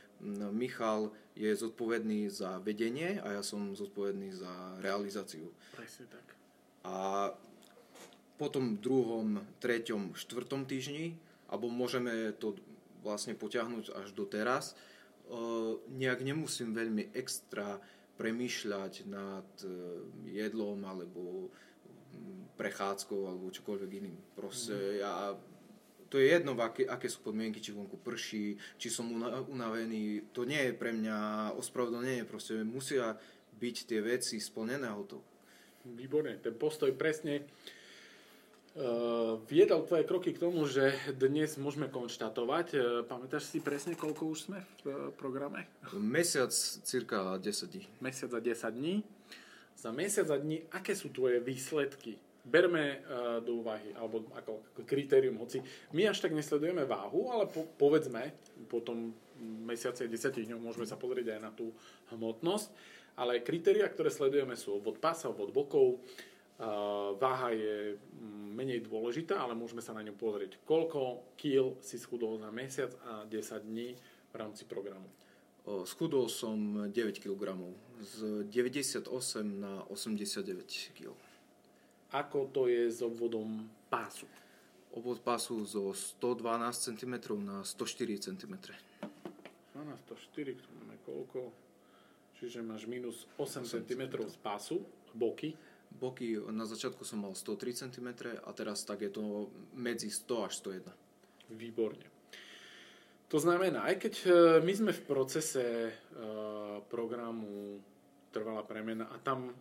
Michal je zodpovedný za vedenie a ja som zodpovedný za realizáciu. Presne tak. A potom v druhom, treťom, štvrtom týždni, alebo môžeme to vlastne potiahnuť až do teraz, nejak nemusím veľmi extra premýšľať nad e, jedlom alebo prechádzkou alebo čokoľvek iným. Proste mm. ja to je jedno, aké, aké sú podmienky, či vonku prší, či som unavený. To nie je pre mňa ospravedlnenie, proste musia byť tie veci splnené a hotovo. Výborne, ten postoj presne viedol tvoje kroky k tomu, že dnes môžeme konštatovať. Uh, pamätáš si presne, koľko už sme v uh, programe? Mesiac, cirka 10 dní. Mesiac a 10 dní. Za mesiac a dní, aké sú tvoje výsledky? berme do úvahy, alebo ako, ako kritérium, hoci my až tak nesledujeme váhu, ale po, povedzme, po tom mesiace 10 dňov môžeme sa pozrieť aj na tú hmotnosť, ale kritéria, ktoré sledujeme sú obvod pasa, obvod bokov, uh, váha je mm, menej dôležitá, ale môžeme sa na ňu pozrieť, koľko kil si schudol za mesiac a 10 dní v rámci programu. Schudol som 9 kg, z 98 na 89 kg ako to je s obvodom pásu? Obvod pásu zo 112 cm na 104 cm. No na 104, tu máme koľko? Čiže máš minus 8, 8 cm z pásu, boky. Boky, na začiatku som mal 103 cm a teraz tak je to medzi 100 až 101. Výborne. To znamená, aj keď e, my sme v procese uh, programu Trvalá premena a tam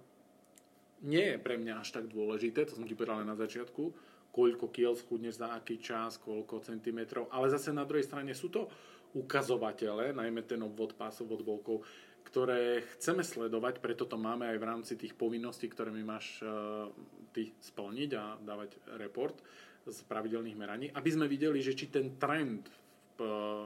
nie je pre mňa až tak dôležité, to som ti povedal na začiatku, koľko kiel schudneš za aký čas, koľko centimetrov, ale zase na druhej strane sú to ukazovatele, najmä ten obvod pásov od bokov, ktoré chceme sledovať, preto to máme aj v rámci tých povinností, ktoré mi máš uh, ty splniť a dávať report z pravidelných meraní, aby sme videli, že či ten trend v, uh,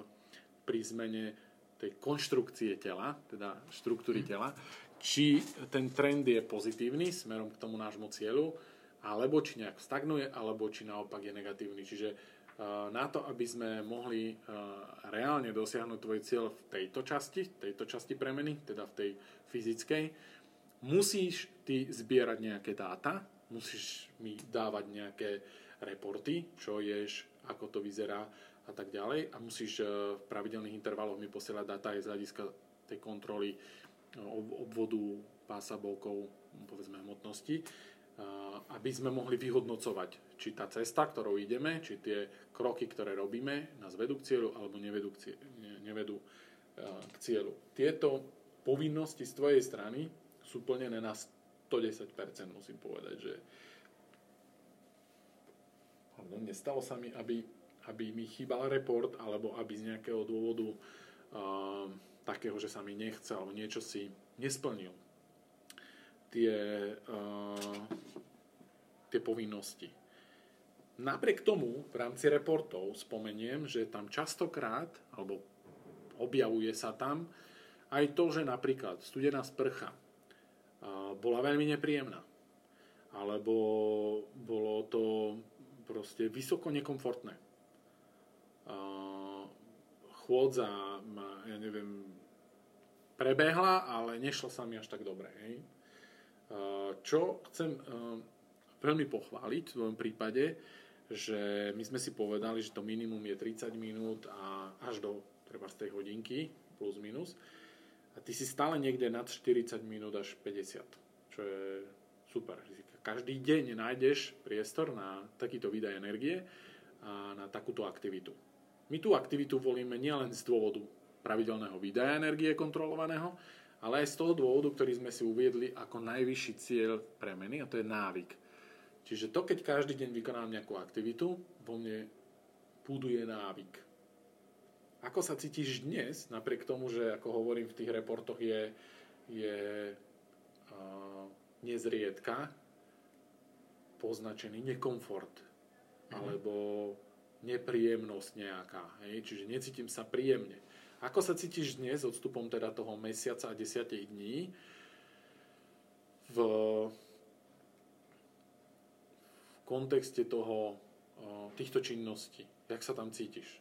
pri zmene tej konštrukcie tela, teda štruktúry mm. tela, či ten trend je pozitívny smerom k tomu nášmu cieľu, alebo či nejak stagnuje, alebo či naopak je negatívny. Čiže na to, aby sme mohli uh, reálne dosiahnuť tvoj cieľ v tejto časti, tejto časti premeny, teda v tej fyzickej, musíš ty zbierať nejaké dáta, musíš mi dávať nejaké reporty, čo ješ, ako to vyzerá a tak ďalej a musíš v pravidelných intervaloch mi posielať data aj z hľadiska tej kontroly obvodu pása bolkov, povedzme hmotnosti, aby sme mohli vyhodnocovať, či tá cesta, ktorou ideme, či tie kroky, ktoré robíme, nás vedú k cieľu alebo nevedú k cieľu. Nevedú k cieľu. Tieto povinnosti z tvojej strany sú plnené na 110%, musím povedať, že pardon, nestalo sa mi, aby, aby mi chýbal report, alebo aby z nejakého dôvodu uh, takého, že sa mi nechce, alebo niečo si nesplnil tie, uh, tie povinnosti. Napriek tomu v rámci reportov spomeniem, že tam častokrát, alebo objavuje sa tam aj to, že napríklad studená sprcha uh, bola veľmi nepríjemná. Alebo bolo to proste vysoko nekomfortné. Uh, chôdza ja neviem, prebehla, ale nešlo sa mi až tak dobre. Hej. Čo chcem veľmi pochváliť v tvojom prípade, že my sme si povedali, že to minimum je 30 minút a až do treba z tej hodinky plus minus. A ty si stále niekde nad 40 minút až 50, čo je super. Každý deň nájdeš priestor na takýto výdaj energie a na takúto aktivitu. My tú aktivitu volíme nielen z dôvodu pravidelného výdaja energie kontrolovaného, ale aj z toho dôvodu, ktorý sme si uviedli ako najvyšší cieľ premeny, a to je návyk. Čiže to, keď každý deň vykonám nejakú aktivitu, vo mne buduje návyk. Ako sa cítiš dnes, napriek tomu, že ako hovorím v tých reportoch je, je uh, nezriedka poznačený nekomfort mm. alebo nepríjemnosť nejaká. Hej? Čiže necítim sa príjemne. Ako sa cítiš dnes, odstupom teda toho mesiaca a desiatich dní, v kontexte toho, týchto činností? Jak sa tam cítiš?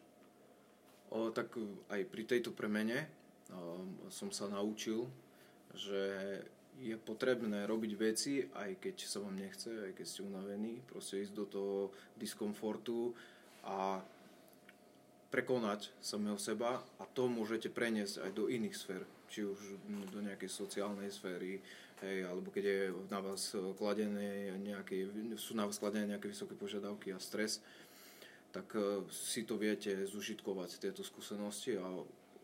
O, tak aj pri tejto premene o, som sa naučil, že je potrebné robiť veci, aj keď sa vám nechce, aj keď ste unavení, proste ísť do toho diskomfortu a prekonať samého seba a to môžete preniesť aj do iných sfér, či už do nejakej sociálnej sféry, hej, alebo keď je na vás kladené nejaké, sú na vás kladené nejaké vysoké požiadavky a stres, tak e, si to viete zužitkovať, tieto skúsenosti a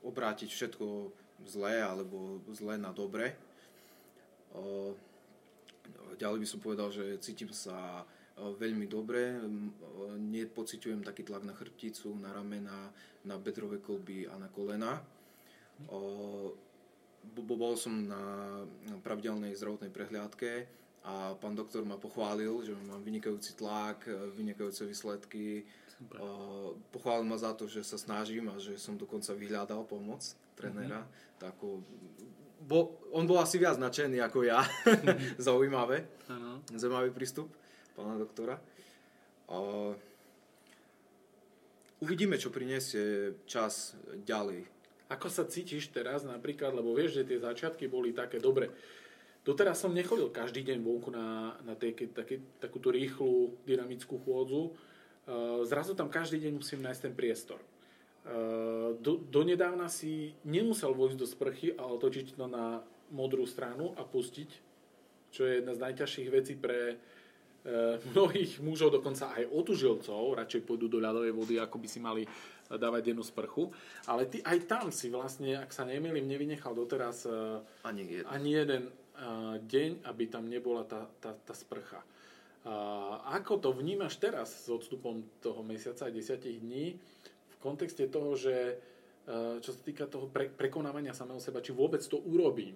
obrátiť všetko zlé alebo zlé na dobre. Ďalej by som povedal, že cítim sa veľmi dobre. Nepociťujem taký tlak na chrbticu, na ramena, na bedrové kolby a na kolena. Bol som na pravidelnej zdravotnej prehliadke a pán doktor ma pochválil, že mám vynikajúci tlak, vynikajúce výsledky. Super. Pochválil ma za to, že sa snažím a že som dokonca vyhľadal pomoc trénera. Mm-hmm. Tak bo, on bol asi viac nadšený ako ja. (laughs) Zaujímavé. Ano. Zaujímavý prístup pána doktora. A uvidíme, čo prinesie čas ďalej. Ako sa cítiš teraz napríklad, lebo vieš, že tie začiatky boli také dobre. Doteraz som nechodil každý deň vonku na, na tej, také, takúto rýchlu dynamickú chôdzu. Zrazu tam každý deň musím nájsť ten priestor. Do, donedávna si nemusel vojsť do sprchy a otočiť to na modrú stranu a pustiť, čo je jedna z najťažších vecí pre, mnohých mužov, dokonca aj otužilcov, radšej pôjdu do ľadovej vody, ako by si mali dávať dennú sprchu. Ale ty aj tam si vlastne, ak sa nemýlim, nevynechal doteraz eh, ani jeden, ani jeden eh, deň, aby tam nebola tá, tá, tá sprcha. Ako to vnímaš teraz s odstupom toho mesiaca a desiatich dní v kontexte toho, že čo sa týka toho pre, prekonávania samého seba, či vôbec to urobím?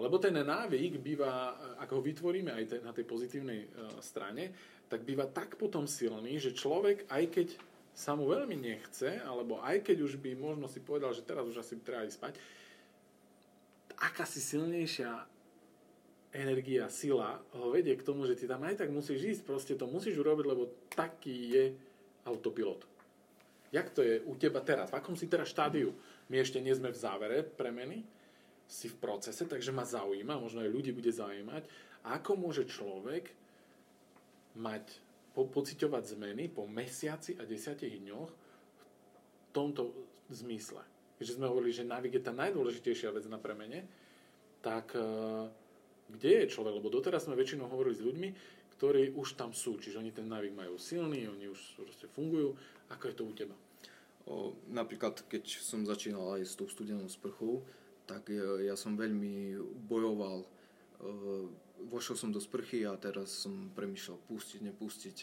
Lebo ten návyk býva, ako ho vytvoríme aj na tej pozitívnej e, strane, tak býva tak potom silný, že človek, aj keď sa mu veľmi nechce, alebo aj keď už by možno si povedal, že teraz už asi treba ísť spať, aká si silnejšia energia, sila ho vedie k tomu, že ty tam aj tak musíš ísť, proste to musíš urobiť, lebo taký je autopilot. Jak to je u teba teraz? V akom si teraz štádiu? My ešte nie sme v závere premeny, si v procese, takže ma zaujíma, možno aj ľudí bude zaujímať, ako môže človek mať, po, pociťovať zmeny po mesiaci a desiatich dňoch v tomto zmysle. Keďže sme hovorili, že návyk je tá najdôležitejšia vec na premene, tak e, kde je človek? Lebo doteraz sme väčšinou hovorili s ľuďmi, ktorí už tam sú, čiže oni ten návyk majú silný, oni už proste fungujú. Ako je to u teba? O, napríklad, keď som začínal aj s tou studenou sprchou, tak ja, ja som veľmi bojoval. E, vošiel som do sprchy a teraz som premýšľal pustiť, nepustiť.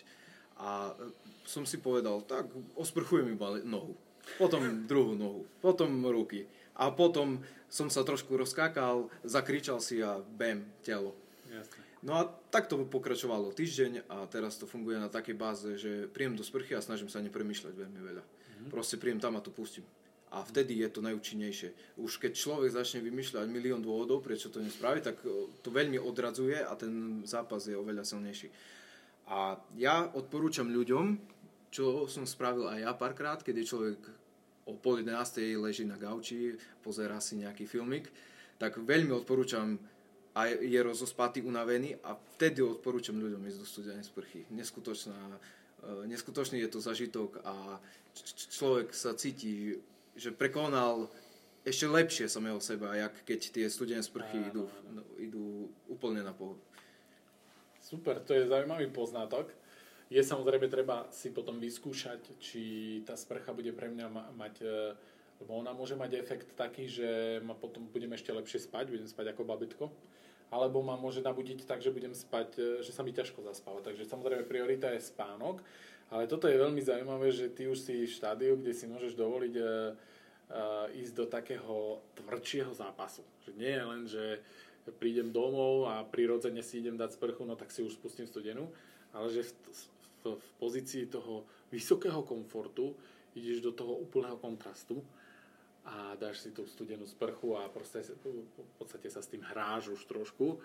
A e, som si povedal, tak osprchujem iba nohu potom druhú nohu, potom ruky. A potom som sa trošku rozkákal, zakričal si a bam, telo. Jasne. No a tak to pokračovalo týždeň a teraz to funguje na takej báze, že príjem do sprchy a snažím sa nepremýšľať veľmi veľa. Mm-hmm. Proste príjem tam a to pustím. A vtedy je to najúčinnejšie. Už keď človek začne vymýšľať milión dôvodov, prečo to nespraví, tak to veľmi odradzuje a ten zápas je oveľa silnejší. A ja odporúčam ľuďom, čo som spravil aj ja párkrát, je človek o pol 11. leží na gauči, pozerá si nejaký filmik, tak veľmi odporúčam a je rozospatý, unavený a vtedy odporúčam ľuďom ísť do studenej sprchy. Neskutočná, e, neskutočný je to zažitok a človek sa cíti, že prekonal ešte lepšie samého seba, jak keď tie studené sprchy idú, no, idú úplne na pohodu. Super, to je zaujímavý poznatok. Je samozrejme treba si potom vyskúšať, či tá sprcha bude pre mňa mať, e, lebo ona môže mať efekt taký, že ma potom budem ešte lepšie spať, budem spať ako babetko, alebo ma môže nabudiť tak, že budem spať, e, že sa mi ťažko zaspáva. Takže samozrejme priorita je spánok, ale toto je veľmi zaujímavé, že ty už si v štádiu, kde si môžeš dovoliť uh, uh, ísť do takého tvrdšieho zápasu. Že nie je len, že prídem domov a prirodzene si idem dať sprchu, no tak si už spustím studenú, ale že v, v pozícii toho vysokého komfortu ideš do toho úplného kontrastu a dáš si tú studenú sprchu a proste v podstate sa s tým hráš už trošku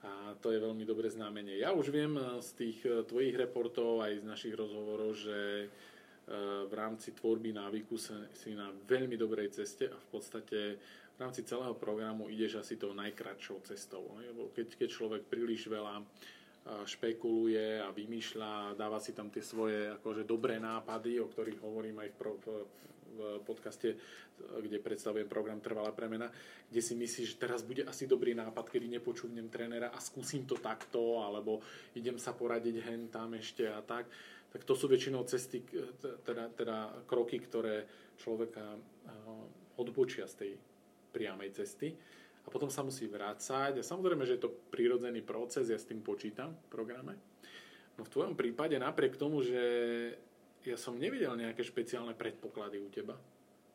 a to je veľmi dobré znamenie. Ja už viem z tých eh, tvojich reportov aj z našich rozhovorov, že eh, v rámci tvorby návyku si na veľmi dobrej ceste a v podstate v rámci celého programu ideš asi tou najkratšou cestou. Keď, keď človek príliš veľa špekuluje a vymýšľa, dáva si tam tie svoje akože dobré nápady, o ktorých hovorím aj v, pro, v, v podcaste, kde predstavujem program Trvalá premena, kde si myslíš, že teraz bude asi dobrý nápad, kedy nepočúvnem trénera a skúsim to takto, alebo idem sa poradiť hen tam ešte a tak. Tak to sú väčšinou cesty, teda, teda kroky, ktoré človeka odbočia z tej priamej cesty a potom sa musí vrácať a samozrejme, že je to prírodzený proces, ja s tým počítam v programe. No v tvojom prípade napriek tomu, že ja som nevidel nejaké špeciálne predpoklady u teba,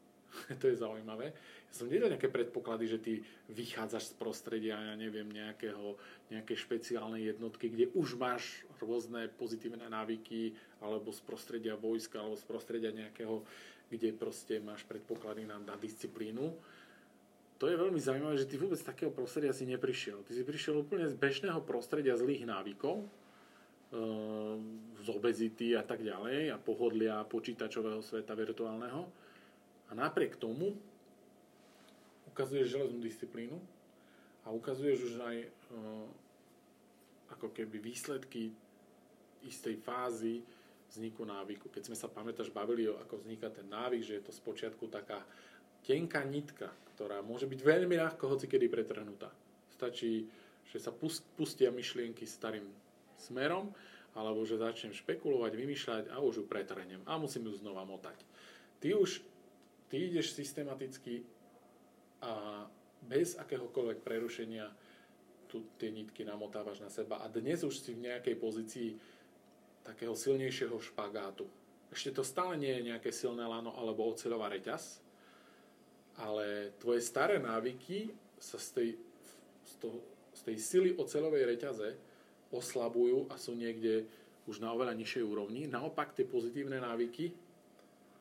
(laughs) to je zaujímavé. Ja som nevidel nejaké predpoklady, že ty vychádzaš z prostredia, ja neviem, nejakého, nejaké špeciálne jednotky, kde už máš rôzne pozitívne návyky, alebo z prostredia vojska, alebo z prostredia nejakého, kde proste máš predpoklady na, na disciplínu to je veľmi zaujímavé, že ty vôbec z takého prostredia si neprišiel. Ty si prišiel úplne z bežného prostredia zlých návykov, z obezity a tak ďalej a pohodlia počítačového sveta virtuálneho. A napriek tomu ukazuješ železnú disciplínu a ukazuješ už aj e, ako keby výsledky istej fázy vzniku návyku. Keď sme sa, pamätáš, bavili ako vzniká ten návyk, že je to spočiatku taká tenká nitka, ktorá môže byť veľmi ľahko hocikedy pretrhnutá. Stačí, že sa pustia myšlienky starým smerom, alebo že začnem špekulovať, vymýšľať a už ju pretrhnem a musím ju znova motať. Ty už ty ideš systematicky a bez akéhokoľvek prerušenia tu tie nitky namotávaš na seba a dnes už si v nejakej pozícii takého silnejšieho špagátu. Ešte to stále nie je nejaké silné lano alebo oceľová reťaz, ale tvoje staré návyky sa z tej, z, toho, z tej sily oceľovej reťaze oslabujú a sú niekde už na oveľa nižšej úrovni. Naopak tie pozitívne návyky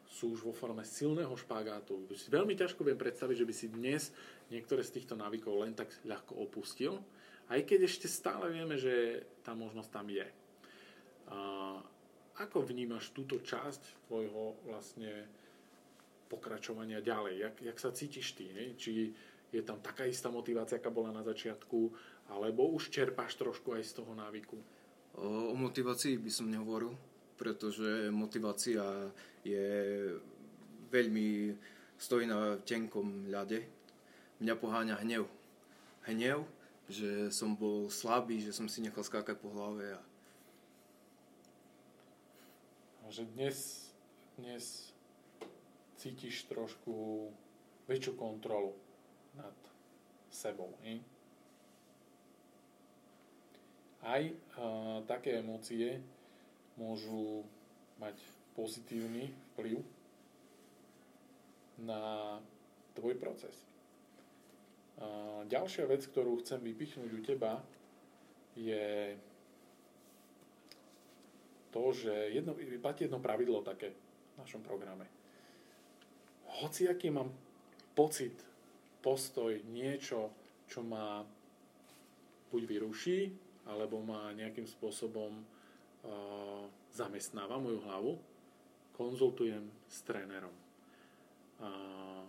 sú už vo forme silného špagátu. Si veľmi ťažko viem predstaviť, že by si dnes niektoré z týchto návykov len tak ľahko opustil, aj keď ešte stále vieme, že tá možnosť tam je. A ako vnímaš túto časť tvojho vlastne pokračovania ďalej? Jak, jak sa cítiš ty? Hej? Či je tam taká istá motivácia, aká bola na začiatku, alebo už čerpáš trošku aj z toho návyku? O motivácii by som nehovoril, pretože motivácia je veľmi stojí na tenkom ľade. Mňa poháňa hnev. Hnev, že som bol slabý, že som si nechal skákať po hlave. A... a že dnes, dnes cítiš trošku väčšiu kontrolu nad sebou. Nie? Aj uh, také emócie môžu mať pozitívny vplyv na tvoj proces. Uh, ďalšia vec, ktorú chcem vypichnúť u teba, je to, že jedno, platí jedno pravidlo také v našom programe. Hoci aký mám pocit, postoj, niečo, čo ma buď vyruší, alebo ma nejakým spôsobom uh, zamestnáva moju hlavu, konzultujem s trénerom. Uh,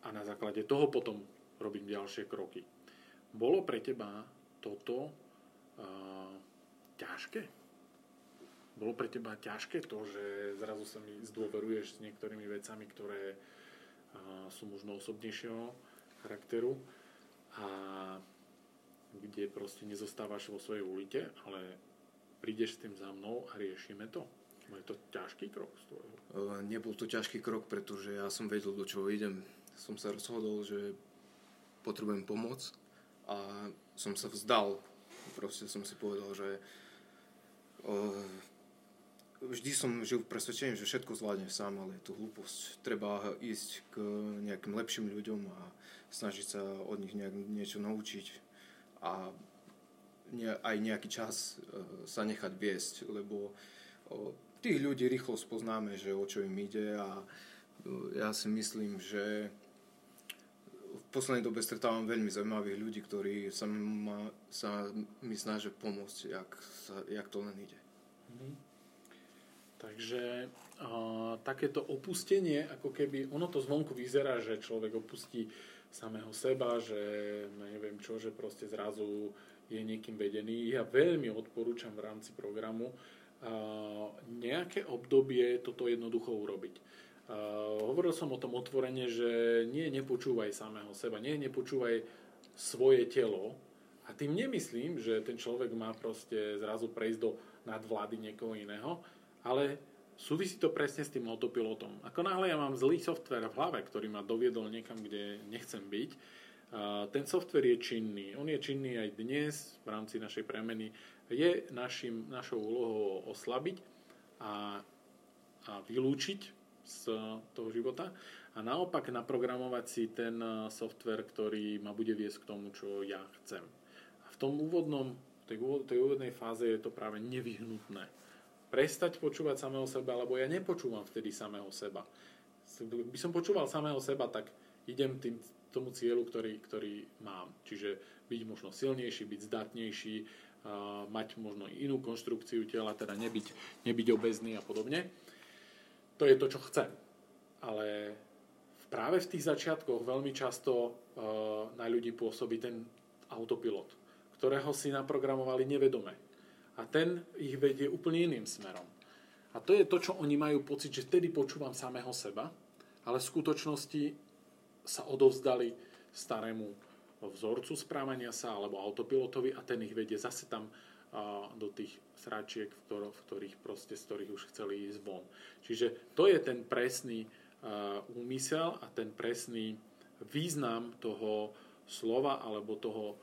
a na základe toho potom robím ďalšie kroky. Bolo pre teba toto uh, ťažké? Bolo pre teba ťažké to, že zrazu sa mi zdôveruješ s niektorými vecami, ktoré uh, sú možno osobnejšieho charakteru a kde proste nezostávaš vo svojej ulite, ale prídeš s tým za mnou a riešime to. Je to ťažký krok z tvojho? Nebol to ťažký krok, pretože ja som vedel, do čoho idem. Som sa rozhodol, že potrebujem pomoc a som sa vzdal. Proste som si povedal, že vždy som žil v presvedčení, že všetko zvládnem sám, ale je to hlúposť. Treba ísť k nejakým lepším ľuďom a snažiť sa od nich nejak niečo naučiť a aj nejaký čas e, sa nechať viesť, lebo tých ľudí rýchlo spoznáme, že o čo im ide a e, ja si myslím, že v poslednej dobe stretávam veľmi zaujímavých ľudí, ktorí sa, ma, sa mi snažia pomôcť, jak, sa, jak to len ide. Mhm. Takže uh, takéto opustenie, ako keby, ono to zvonku vyzerá, že človek opustí samého seba, že neviem čo, že proste zrazu je niekým vedený. Ja veľmi odporúčam v rámci programu uh, nejaké obdobie toto jednoducho urobiť. Uh, hovoril som o tom otvorene, že nie nepočúvaj samého seba, nie nepočúvaj svoje telo. A tým nemyslím, že ten človek má proste zrazu prejsť do nadvlády niekoho iného, ale súvisí to presne s tým autopilotom. Ako náhle ja mám zlý software v hlave, ktorý ma doviedol niekam, kde nechcem byť, ten software je činný. On je činný aj dnes v rámci našej premeny. Je našim, našou úlohou oslabiť a, a vylúčiť z toho života a naopak naprogramovať si ten software, ktorý ma bude viesť k tomu, čo ja chcem. A v tom úvodnom, tej, tej úvodnej fáze je to práve nevyhnutné prestať počúvať samého seba, lebo ja nepočúvam vtedy samého seba. By som počúval samého seba, tak idem tým, tomu cieľu, ktorý, ktorý mám. Čiže byť možno silnejší, byť zdatnejší, uh, mať možno inú konštrukciu tela, teda nebyť, nebyť obezný a podobne. To je to, čo chcem. Ale práve v tých začiatkoch veľmi často uh, na ľudí pôsobí ten autopilot, ktorého si naprogramovali nevedome a ten ich vedie úplne iným smerom. A to je to, čo oni majú pocit, že vtedy počúvam samého seba, ale v skutočnosti sa odovzdali starému vzorcu správania sa alebo autopilotovi a ten ich vedie zase tam do tých sračiek, v, ktorých proste, z ktorých už chceli ísť von. Čiže to je ten presný úmysel a ten presný význam toho slova alebo toho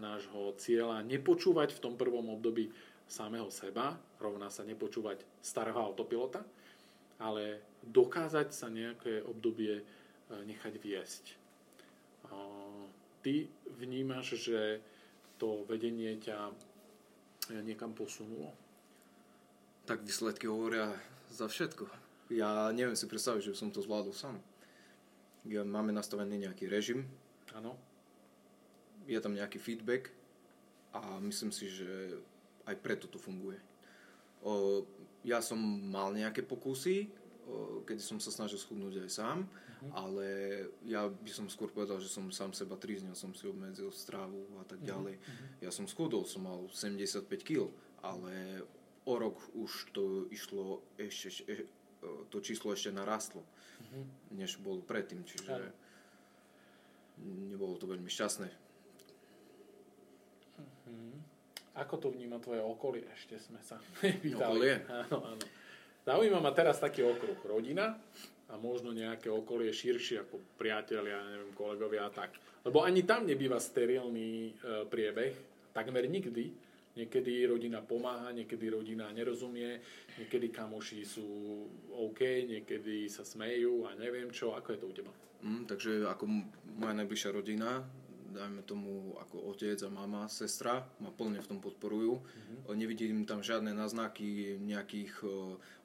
nášho cieľa nepočúvať v tom prvom období samého seba, rovná sa nepočúvať starého autopilota, ale dokázať sa nejaké obdobie nechať viesť. Ty vnímaš, že to vedenie ťa niekam posunulo? Tak výsledky hovoria za všetko. Ja neviem si predstaviť, že som to zvládol sám. Ja, máme nastavený nejaký režim. Áno je tam nejaký feedback a myslím si, že aj preto to funguje. O, ja som mal nejaké pokusy, o, keď som sa snažil schudnúť aj sám, uh-huh. ale ja by som skôr povedal, že som sám seba tríznil, som si obmedzil strávu a tak ďalej. Uh-huh. Ja som schudol, som mal 75 kg, ale o rok už to išlo ešte, e, to číslo ešte narastlo, uh-huh. než bol predtým, čiže uh-huh. nebolo to veľmi šťastné. Uh-huh. Ako to vníma tvoje okolie? Ešte sme sa (laughs) pýtali. Okolie? Áno, áno. Zaujíma ma teraz taký okruh. Rodina a možno nejaké okolie širšie ako priatelia, neviem, kolegovia a tak. Lebo ani tam nebýva sterilný e, priebeh, takmer nikdy. Niekedy rodina pomáha, niekedy rodina nerozumie, niekedy kamoši sú OK, niekedy sa smejú a neviem čo. Ako je to u teba? Mm, takže ako moja najbližšia rodina, dajme tomu ako otec a mama, sestra, ma plne v tom podporujú. Mm-hmm. Nevidím tam žiadne náznaky nejakých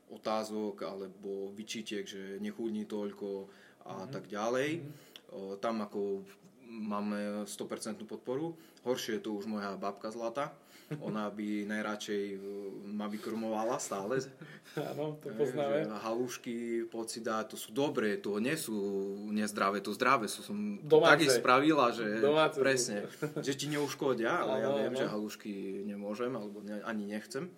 otázok alebo vyčítiek, že nechudní toľko a mm-hmm. tak ďalej. Mm-hmm. Tam ako máme 100% podporu. Horšie je to už moja babka zlata. Ona by najradšej e, ma vykrmovala stále. Áno, to poznáme. Že halušky, pocida, to sú dobré, to nie sú nezdravé, to zdravé sú. Som Domáce. tak ich spravila, že Domáce presne, že ti neuškodia, ale ja viem, že halušky nemôžem, alebo ne, ani nechcem.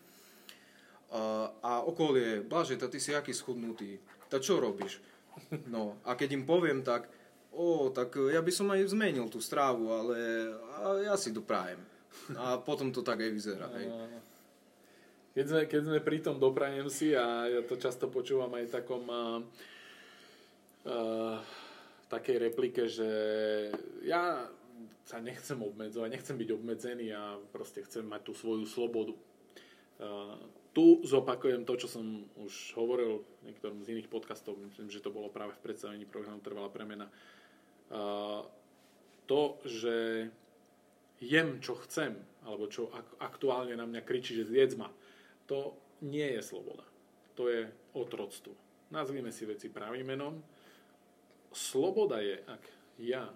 A, a okolie, Blaže, to ty si aký schudnutý, to čo robíš? No a keď im poviem tak, o, tak ja by som aj zmenil tú strávu, ale ja si doprajem. A potom to tak aj vyzerá. Hej. Keď sme, keď sme pri tom doprajem si a ja to často počúvam aj takom a, a, takej replike, že ja sa nechcem obmedzovať, nechcem byť obmedzený a proste chcem mať tú svoju slobodu. A, tu zopakujem to, čo som už hovoril v niektorom z iných podcastov, myslím, že to bolo práve v predstavení programu Trvalá premena. To, že jem, čo chcem, alebo čo aktuálne na mňa kričí, že zjedz ma, to nie je sloboda. To je otroctvo. Nazvime si veci pravým menom. Sloboda je, ak ja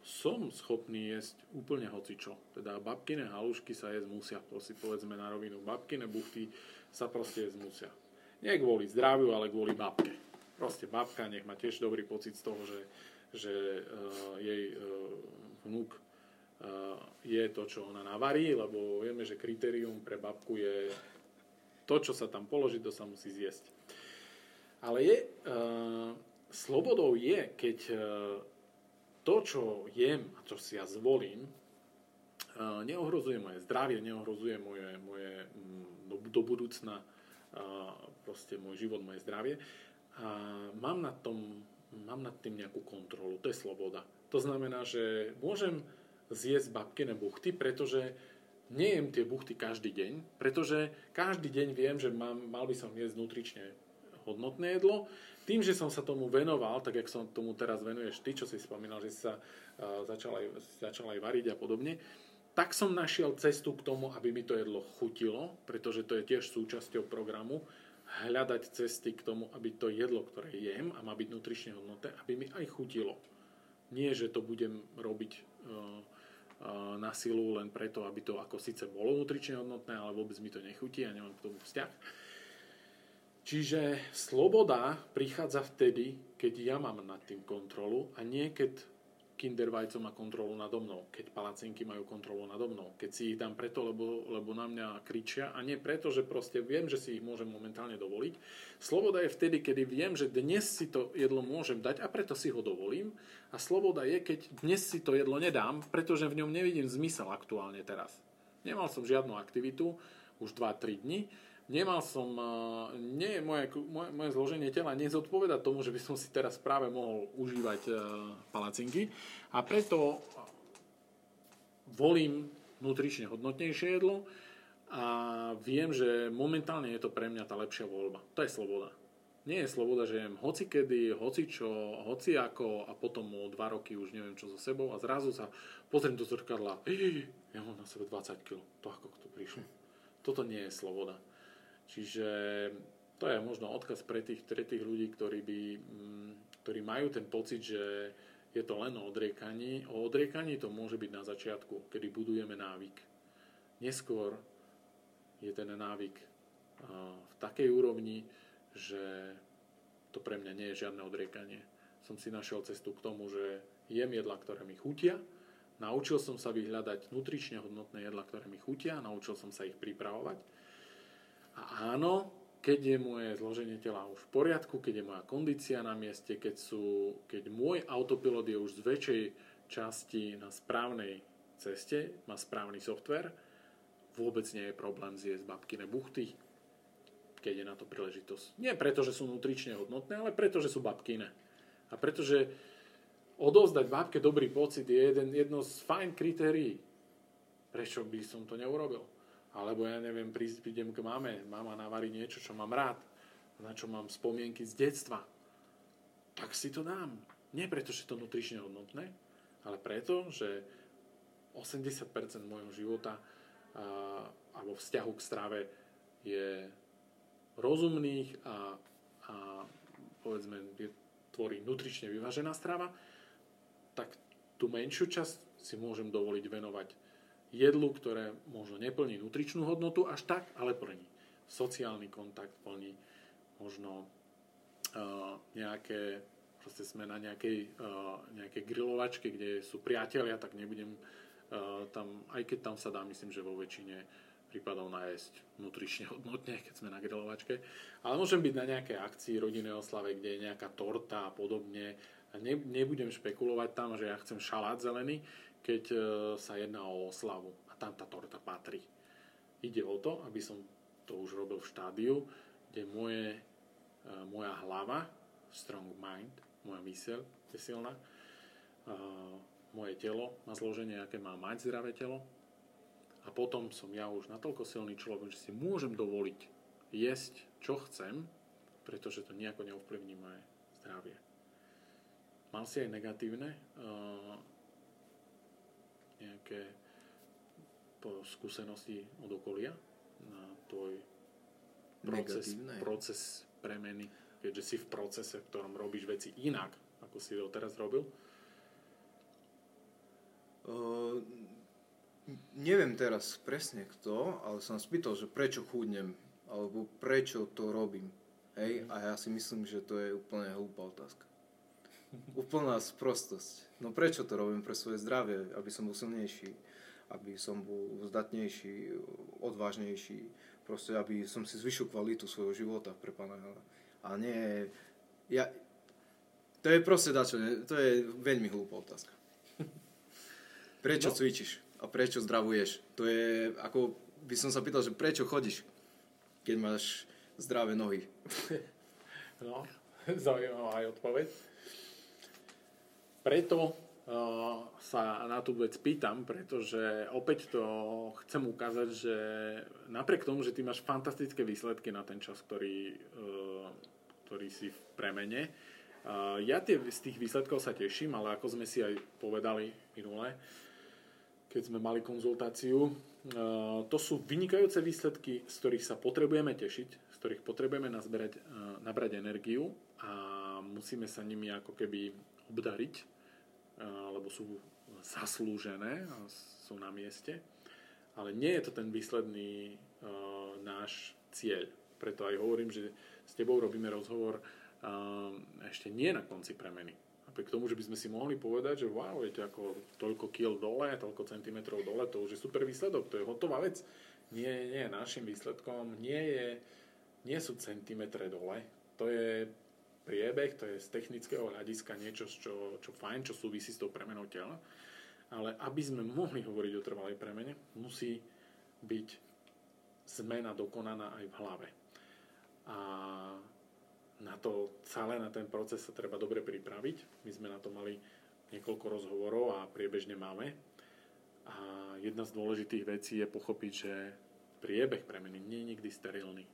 som schopný jesť úplne hocičo. Teda babkine halušky sa jesť musia, to si povedzme na rovinu. Babkine buchty sa proste jesť musia. Nie kvôli zdraviu, ale kvôli babke. Proste babka nech má tiež dobrý pocit z toho, že, že uh, jej uh, vnúk uh, je to, čo ona navarí, lebo vieme, že kritérium pre babku je to, čo sa tam položí, to sa musí zjesť. Ale je, uh, slobodou je, keď uh, to, čo jem a čo si ja zvolím, neohrozuje moje zdravie, neohrozuje moje, moje do, do budúcna proste môj život, moje zdravie. A mám nad, tom, mám nad tým nejakú kontrolu. To je sloboda. To znamená, že môžem zjesť babkine buchty, pretože nejem tie buchty každý deň, pretože každý deň viem, že mám, mal by som jesť nutrične hodnotné jedlo tým, že som sa tomu venoval, tak jak som tomu teraz venuješ ty, čo si spomínal, že si sa uh, začal, aj, začal aj variť a podobne, tak som našiel cestu k tomu, aby mi to jedlo chutilo, pretože to je tiež súčasťou programu, hľadať cesty k tomu, aby to jedlo, ktoré jem a má byť nutrične hodnoté, aby mi aj chutilo. Nie, že to budem robiť uh, na silu len preto, aby to ako síce bolo nutrične hodnotné, ale vôbec mi to nechutí a nemám k tomu vzťah. Čiže sloboda prichádza vtedy, keď ja mám nad tým kontrolu a nie keď Kindervajco má kontrolu nado mnou, keď palacinky majú kontrolu nado mnou, keď si ich dám preto, lebo, lebo na mňa kričia a nie preto, že proste viem, že si ich môžem momentálne dovoliť. Sloboda je vtedy, kedy viem, že dnes si to jedlo môžem dať a preto si ho dovolím. A sloboda je, keď dnes si to jedlo nedám, pretože v ňom nevidím zmysel aktuálne teraz. Nemal som žiadnu aktivitu už 2-3 dni nemal som, nie, moje, moje, moje zloženie tela nezodpoveda tomu, že by som si teraz práve mohol užívať palacinky a preto volím nutrične hodnotnejšie jedlo a viem, že momentálne je to pre mňa tá lepšia voľba. To je sloboda. Nie je sloboda, že jem hoci kedy, hoci čo, hoci ako a potom o dva roky už neviem čo so sebou a zrazu sa pozriem do zrkadla, ja mám na sebe 20 kg, to ako to prišlo. Toto nie je sloboda. Čiže to je možno odkaz pre tých, pre tých ľudí, ktorí, by, mm, ktorí majú ten pocit, že je to len o odriekaní. O odriekaní to môže byť na začiatku, kedy budujeme návyk. Neskôr je ten návyk v takej úrovni, že to pre mňa nie je žiadne odriekanie. Som si našiel cestu k tomu, že jem jedla, ktoré mi chutia, naučil som sa vyhľadať nutrične hodnotné jedla, ktoré mi chutia, naučil som sa ich pripravovať. A áno, keď je moje zloženie tela už v poriadku, keď je moja kondícia na mieste, keď, sú, keď môj autopilot je už z väčšej časti na správnej ceste, má správny software, vôbec nie je problém zjesť babkine buchty, keď je na to príležitosť. Nie preto, že sú nutrične hodnotné, ale preto, že sú babkine. A pretože odovzdať babke dobrý pocit je jeden, jedno z fajn kritérií. Prečo by som to neurobil? Alebo ja neviem, prídem k mame, mama navarí niečo, čo mám rád, na čo mám spomienky z detstva. Tak si to dám. Nie preto, že to nutrične hodnotné, ale preto, že 80% môjho života a, alebo vzťahu k strave je rozumných a, a povedzme je, tvorí nutrične vyvážená strava tak tú menšiu časť si môžem dovoliť venovať jedlu, ktoré možno neplní nutričnú hodnotu až tak, ale plní sociálny kontakt, plní možno uh, nejaké, proste sme na nejakej, uh, nejakej grilovačke, kde sú priatelia, tak nebudem uh, tam, aj keď tam sa dá, myslím, že vo väčšine prípadov nájsť nutrične hodnotne, keď sme na grilovačke. Ale môžem byť na nejakej akcii rodinnej oslave, kde je nejaká torta a podobne ne, nebudem špekulovať tam, že ja chcem šalát zelený, keď e, sa jedná o oslavu a tam tá torta patrí. Ide o to, aby som to už robil v štádiu, kde moje, e, moja hlava, strong mind, moja myseľ je silná, e, moje telo má zloženie, aké má mať zdravé telo a potom som ja už natoľko silný človek, že si môžem dovoliť jesť, čo chcem, pretože to nejako neovplyvní moje zdravie. Mal si aj negatívne nejaké skúsenosti od okolia na tvoj proces, proces premeny, keďže si v procese, v ktorom robíš veci inak, ako si to teraz robil? Uh, neviem teraz presne kto, ale som spýtal, že prečo chudnem, alebo prečo to robím. Hej? A ja si myslím, že to je úplne hlúpa otázka. Úplná sprostosť. No prečo to robím? Pre svoje zdravie, aby som bol silnejší, aby som bol zdatnejší, odvážnejší, proste aby som si zvyšil kvalitu svojho života pre Pána A nie... Ja, to je proste dačo, to je veľmi hlúpa otázka. (laughs) Prečo no. cvičíš a prečo zdravuješ? To je, ako by som sa pýtal, že prečo chodíš, keď máš zdravé nohy? (laughs) No, zaujímavá aj odpoveď. Preto uh, sa na tú vec pýtam, pretože opäť to chcem ukázať, že napriek tomu, že ty máš fantastické výsledky na ten čas, ktorý, uh, ktorý si v premene, uh, ja tie, z tých výsledkov sa teším, ale ako sme si aj povedali minule, keď sme mali konzultáciu, to sú vynikajúce výsledky, z ktorých sa potrebujeme tešiť, z ktorých potrebujeme nazberať, nabrať energiu a musíme sa nimi ako keby obdariť, lebo sú zaslúžené a sú na mieste. Ale nie je to ten výsledný uh, náš cieľ. Preto aj hovorím, že s tebou robíme rozhovor uh, ešte nie na konci premeny. A k tomu, že by sme si mohli povedať, že wow, viete, ako toľko kil dole, toľko centimetrov dole, to už je super výsledok, to je hotová vec. Nie, nie, našim výsledkom nie, je, nie sú centimetre dole, to je priebeh, to je z technického hľadiska niečo, čo, čo fajn, čo súvisí s tou premenou tela. Ale aby sme mohli hovoriť o trvalej premene, musí byť zmena dokonaná aj v hlave. A na to celé, na ten proces sa treba dobre pripraviť. My sme na to mali niekoľko rozhovorov a priebežne máme. A jedna z dôležitých vecí je pochopiť, že priebeh premeny nie je nikdy sterilný.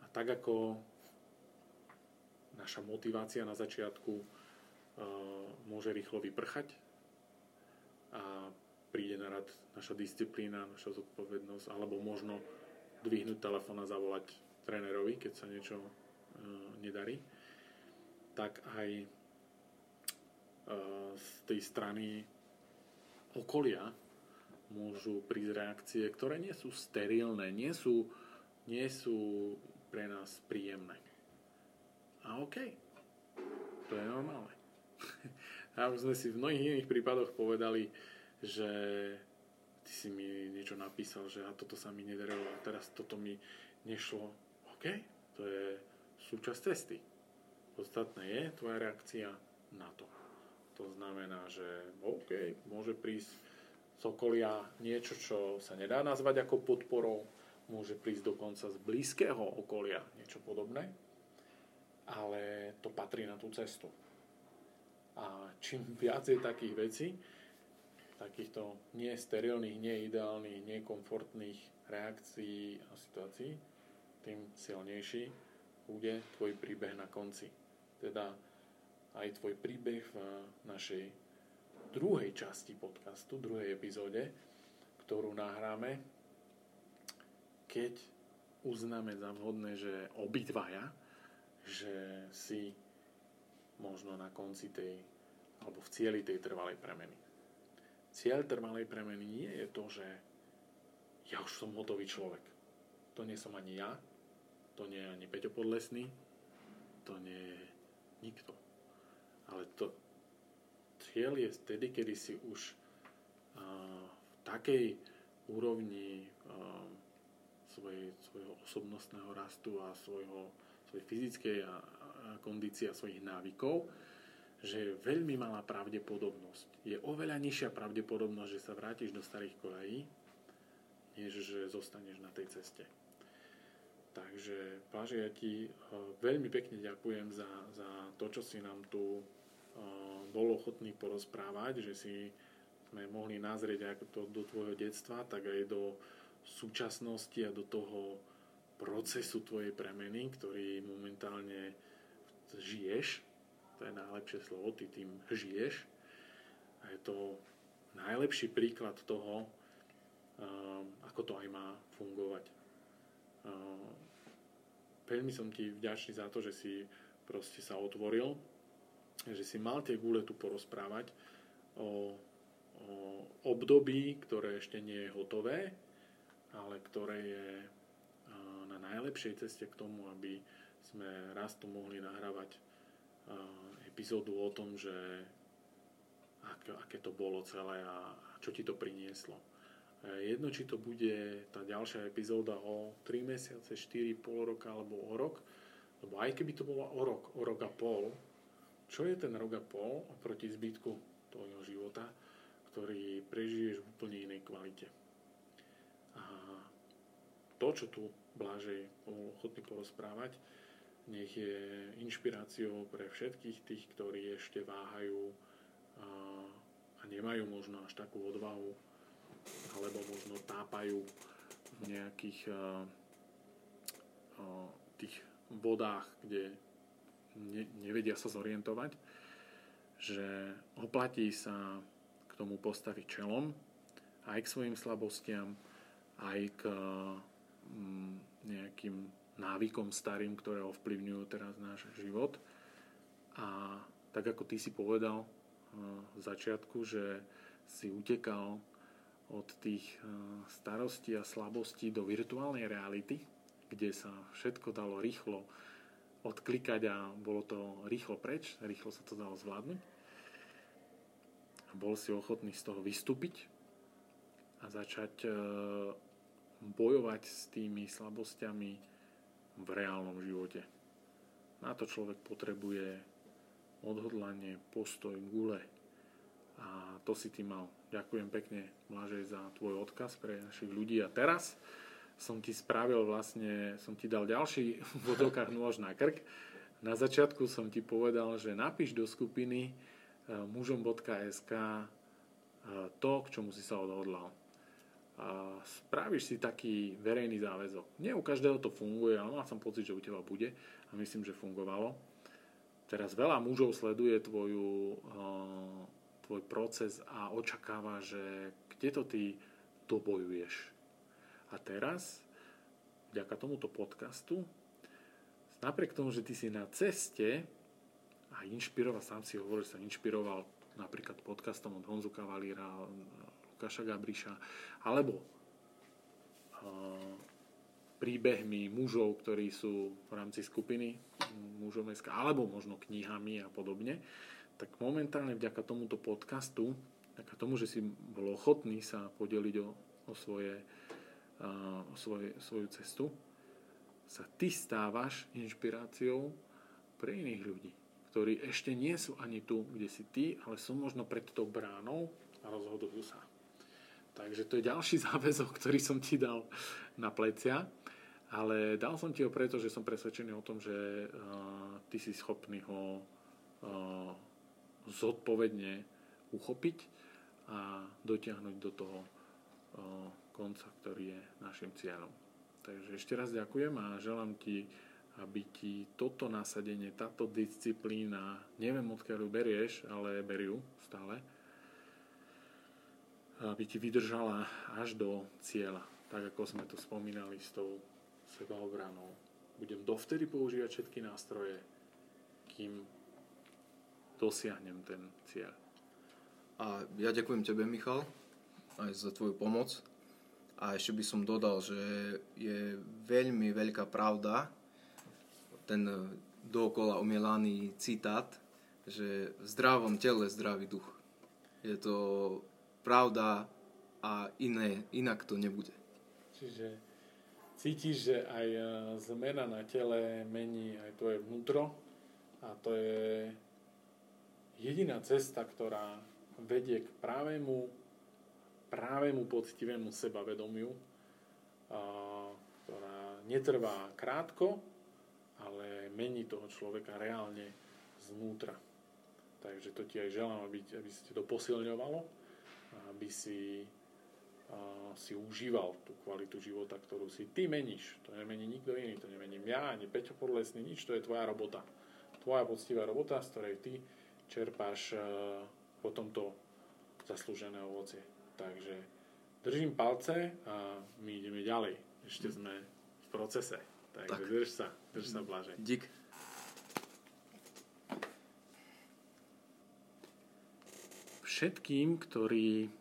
A tak ako naša motivácia na začiatku uh, môže rýchlo vyprchať a príde na rad naša disciplína, naša zodpovednosť, alebo možno dvihnúť telefón a zavolať trénerovi, keď sa niečo uh, nedarí, tak aj uh, z tej strany okolia môžu prísť reakcie, ktoré nie sú sterilné, nie sú, nie sú pre nás príjemné. A OK, to je normálne. (laughs) A už sme si v mnohých iných prípadoch povedali, že ty si mi niečo napísal, že a toto sa mi nedarilo a teraz toto mi nešlo. OK, to je súčasť cesty. Podstatné je tvoja reakcia na to. To znamená, že OK, môže prísť z okolia niečo, čo sa nedá nazvať ako podporou, môže prísť dokonca z blízkeho okolia niečo podobné, ale to patrí na tú cestu. A čím (laughs) viac je takých vecí, takýchto nesterilných, neideálnych, nekomfortných reakcií a situácií, tým silnejší bude tvoj príbeh na konci. Teda aj tvoj príbeh v našej druhej časti podcastu, druhej epizóde, ktorú nahráme, keď uznáme za vhodné, že obidvaja, že si možno na konci tej, alebo v cieli tej trvalej premeny. Cieľ trvalej premeny nie je to, že ja už som hotový človek. To nie som ani ja, to nie je ani Peťo Podlesný, to nie je nikto. Ale to, cieľ je vtedy, kedy si už uh, v takej úrovni uh, svojho osobnostného rastu a svojho, svojej fyzickej a, a kondície a svojich návykov, že je veľmi malá pravdepodobnosť. Je oveľa nižšia pravdepodobnosť, že sa vrátiš do starých kolejí, než že zostaneš na tej ceste. Takže, Páže, ja ti uh, veľmi pekne ďakujem za, za to, čo si nám tu uh, bol ochotný porozprávať, že si sme mohli nazrieť ako to do tvojho detstva, tak aj do súčasnosti a do toho procesu tvojej premeny, ktorý momentálne žiješ. To je najlepšie slovo, ty tým žiješ. A je to najlepší príklad toho, ako to aj má fungovať veľmi som ti vďačný za to, že si proste sa otvoril, že si mal tie gule tu porozprávať o, o období, ktoré ešte nie je hotové, ale ktoré je na najlepšej ceste k tomu, aby sme raz tu mohli nahrávať epizódu o tom, že aké, aké to bolo celé a čo ti to prinieslo. Jedno, či to bude tá ďalšia epizóda o 3 mesiace, 4, pol roka alebo o rok, lebo aj keby to bolo o rok, o rok a pol, čo je ten rok a pol oproti zbytku tvojho života, ktorý prežiješ v úplne inej kvalite. A to, čo tu Blažej bol ochotný porozprávať, nech je inšpiráciou pre všetkých tých, ktorí ešte váhajú a, a nemajú možno až takú odvahu alebo možno tápajú v nejakých uh, uh, tých vodách, kde ne, nevedia sa zorientovať, že oplatí sa k tomu postaviť čelom aj k svojim slabostiam, aj k um, nejakým návykom starým, ktoré ovplyvňujú teraz náš život. A tak ako ty si povedal uh, v začiatku, že si utekal od tých eh, starostí a slabostí do virtuálnej reality, kde sa všetko dalo rýchlo odklikať a bolo to rýchlo preč, rýchlo sa to dalo zvládnuť. Bol si ochotný z toho vystúpiť a začať eh, bojovať s tými slabostiami v reálnom živote. Na to človek potrebuje odhodlanie, postoj, gule. A to si ty mal. Ďakujem pekne, Mlažej, za tvoj odkaz pre našich ľudí. A teraz som ti spravil vlastne, som ti dal ďalší v vodokách nôž na krk. Na začiatku som ti povedal, že napíš do skupiny e, mužom.sk e, to, k čomu si sa odhodlal. A spravíš si taký verejný záväzok. Nie u každého to funguje, ale mal som pocit, že u teba bude a myslím, že fungovalo. Teraz veľa mužov sleduje tvoju e, tvoj proces a očakáva, že kde to ty dobojuješ. A teraz, vďaka tomuto podcastu, napriek tomu, že ty si na ceste a inšpiroval, sám si hovoril, že sa inšpiroval napríklad podcastom od Honzu Kavalíra, Lukáša Gabriša, alebo uh, príbehmi mužov, ktorí sú v rámci skupiny mužom alebo možno knihami a podobne, tak momentálne vďaka tomuto podcastu, vďaka tomu, že si bol ochotný sa podeliť o, o, svoje, o svoje, svoju cestu, sa ty stávaš inšpiráciou pre iných ľudí, ktorí ešte nie sú ani tu, kde si ty, ale sú možno pred tou bránou a rozhodujú sa. Takže to je ďalší (laughs) záväzok, ktorý som ti dal na plecia. Ale dal som ti ho preto, že som presvedčený o tom, že uh, ty si schopný ho uh, zodpovedne uchopiť a dotiahnuť do toho uh, konca, ktorý je našim cieľom. Takže ešte raz ďakujem a želám ti, aby ti toto nasadenie, táto disciplína, neviem odkiaľ ju berieš, ale beriu stále, aby ti vydržala až do cieľa. Tak ako sme tu spomínali s tou sebaobranou. Budem dovtedy používať všetky nástroje, kým dosiahnem ten cieľ. A ja ďakujem tebe, Michal, aj za tvoju pomoc. A ešte by som dodal, že je veľmi veľká pravda ten dookola umielaný citát, že v zdravom tele zdravý duch. Je to pravda a iné, inak to nebude. Čiže cítiš, že aj e, zmena na tele mení aj tvoje vnútro a to je jediná cesta, ktorá vedie k právemu, právemu poctivému sebavedomiu, ktorá netrvá krátko, ale mení toho človeka reálne znútra. Takže to ti aj želám, aby, aby si to posilňovalo, aby si si užíval tú kvalitu života, ktorú si ty meníš. To nemení nikto iný, to nemením ja, ani Peťo Podlesný, nič, to je tvoja robota. Tvoja poctivá robota, z ktorej ty čerpáš uh, potom to zaslúžené ovocie. Takže držím palce a my ideme ďalej. Ešte sme v procese. Takže tak. drž sa, drž sa Blažej. Dík. Všetkým, ktorí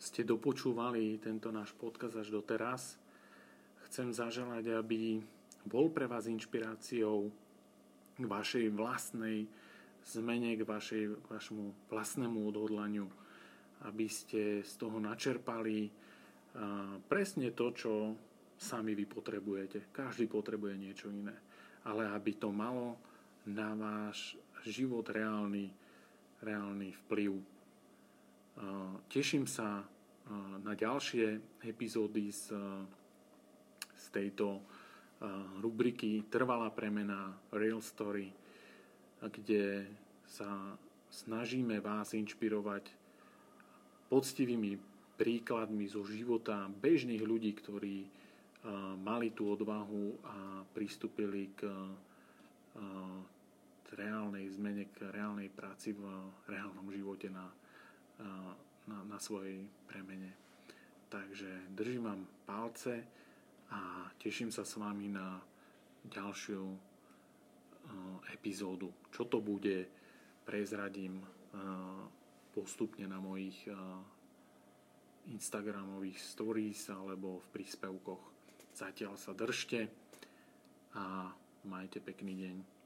ste dopočúvali tento náš podcast až doteraz. Chcem zaželať, aby bol pre vás inšpiráciou k vašej vlastnej zmene, k, vašej, vašemu vlastnému odhodlaniu, aby ste z toho načerpali presne to, čo sami vy potrebujete. Každý potrebuje niečo iné. Ale aby to malo na váš život reálny, reálny vplyv. Teším sa na ďalšie epizódy z, z tejto rubriky Trvalá premena Real Story, kde sa snažíme vás inšpirovať poctivými príkladmi zo života bežných ľudí, ktorí mali tú odvahu a pristúpili k, reálnej zmene, k reálnej práci v reálnom živote na na, na svojej premene. Takže držím vám palce a teším sa s vami na ďalšiu epizódu. Čo to bude, prezradím postupne na mojich Instagramových stories alebo v príspevkoch. Zatiaľ sa držte a majte pekný deň.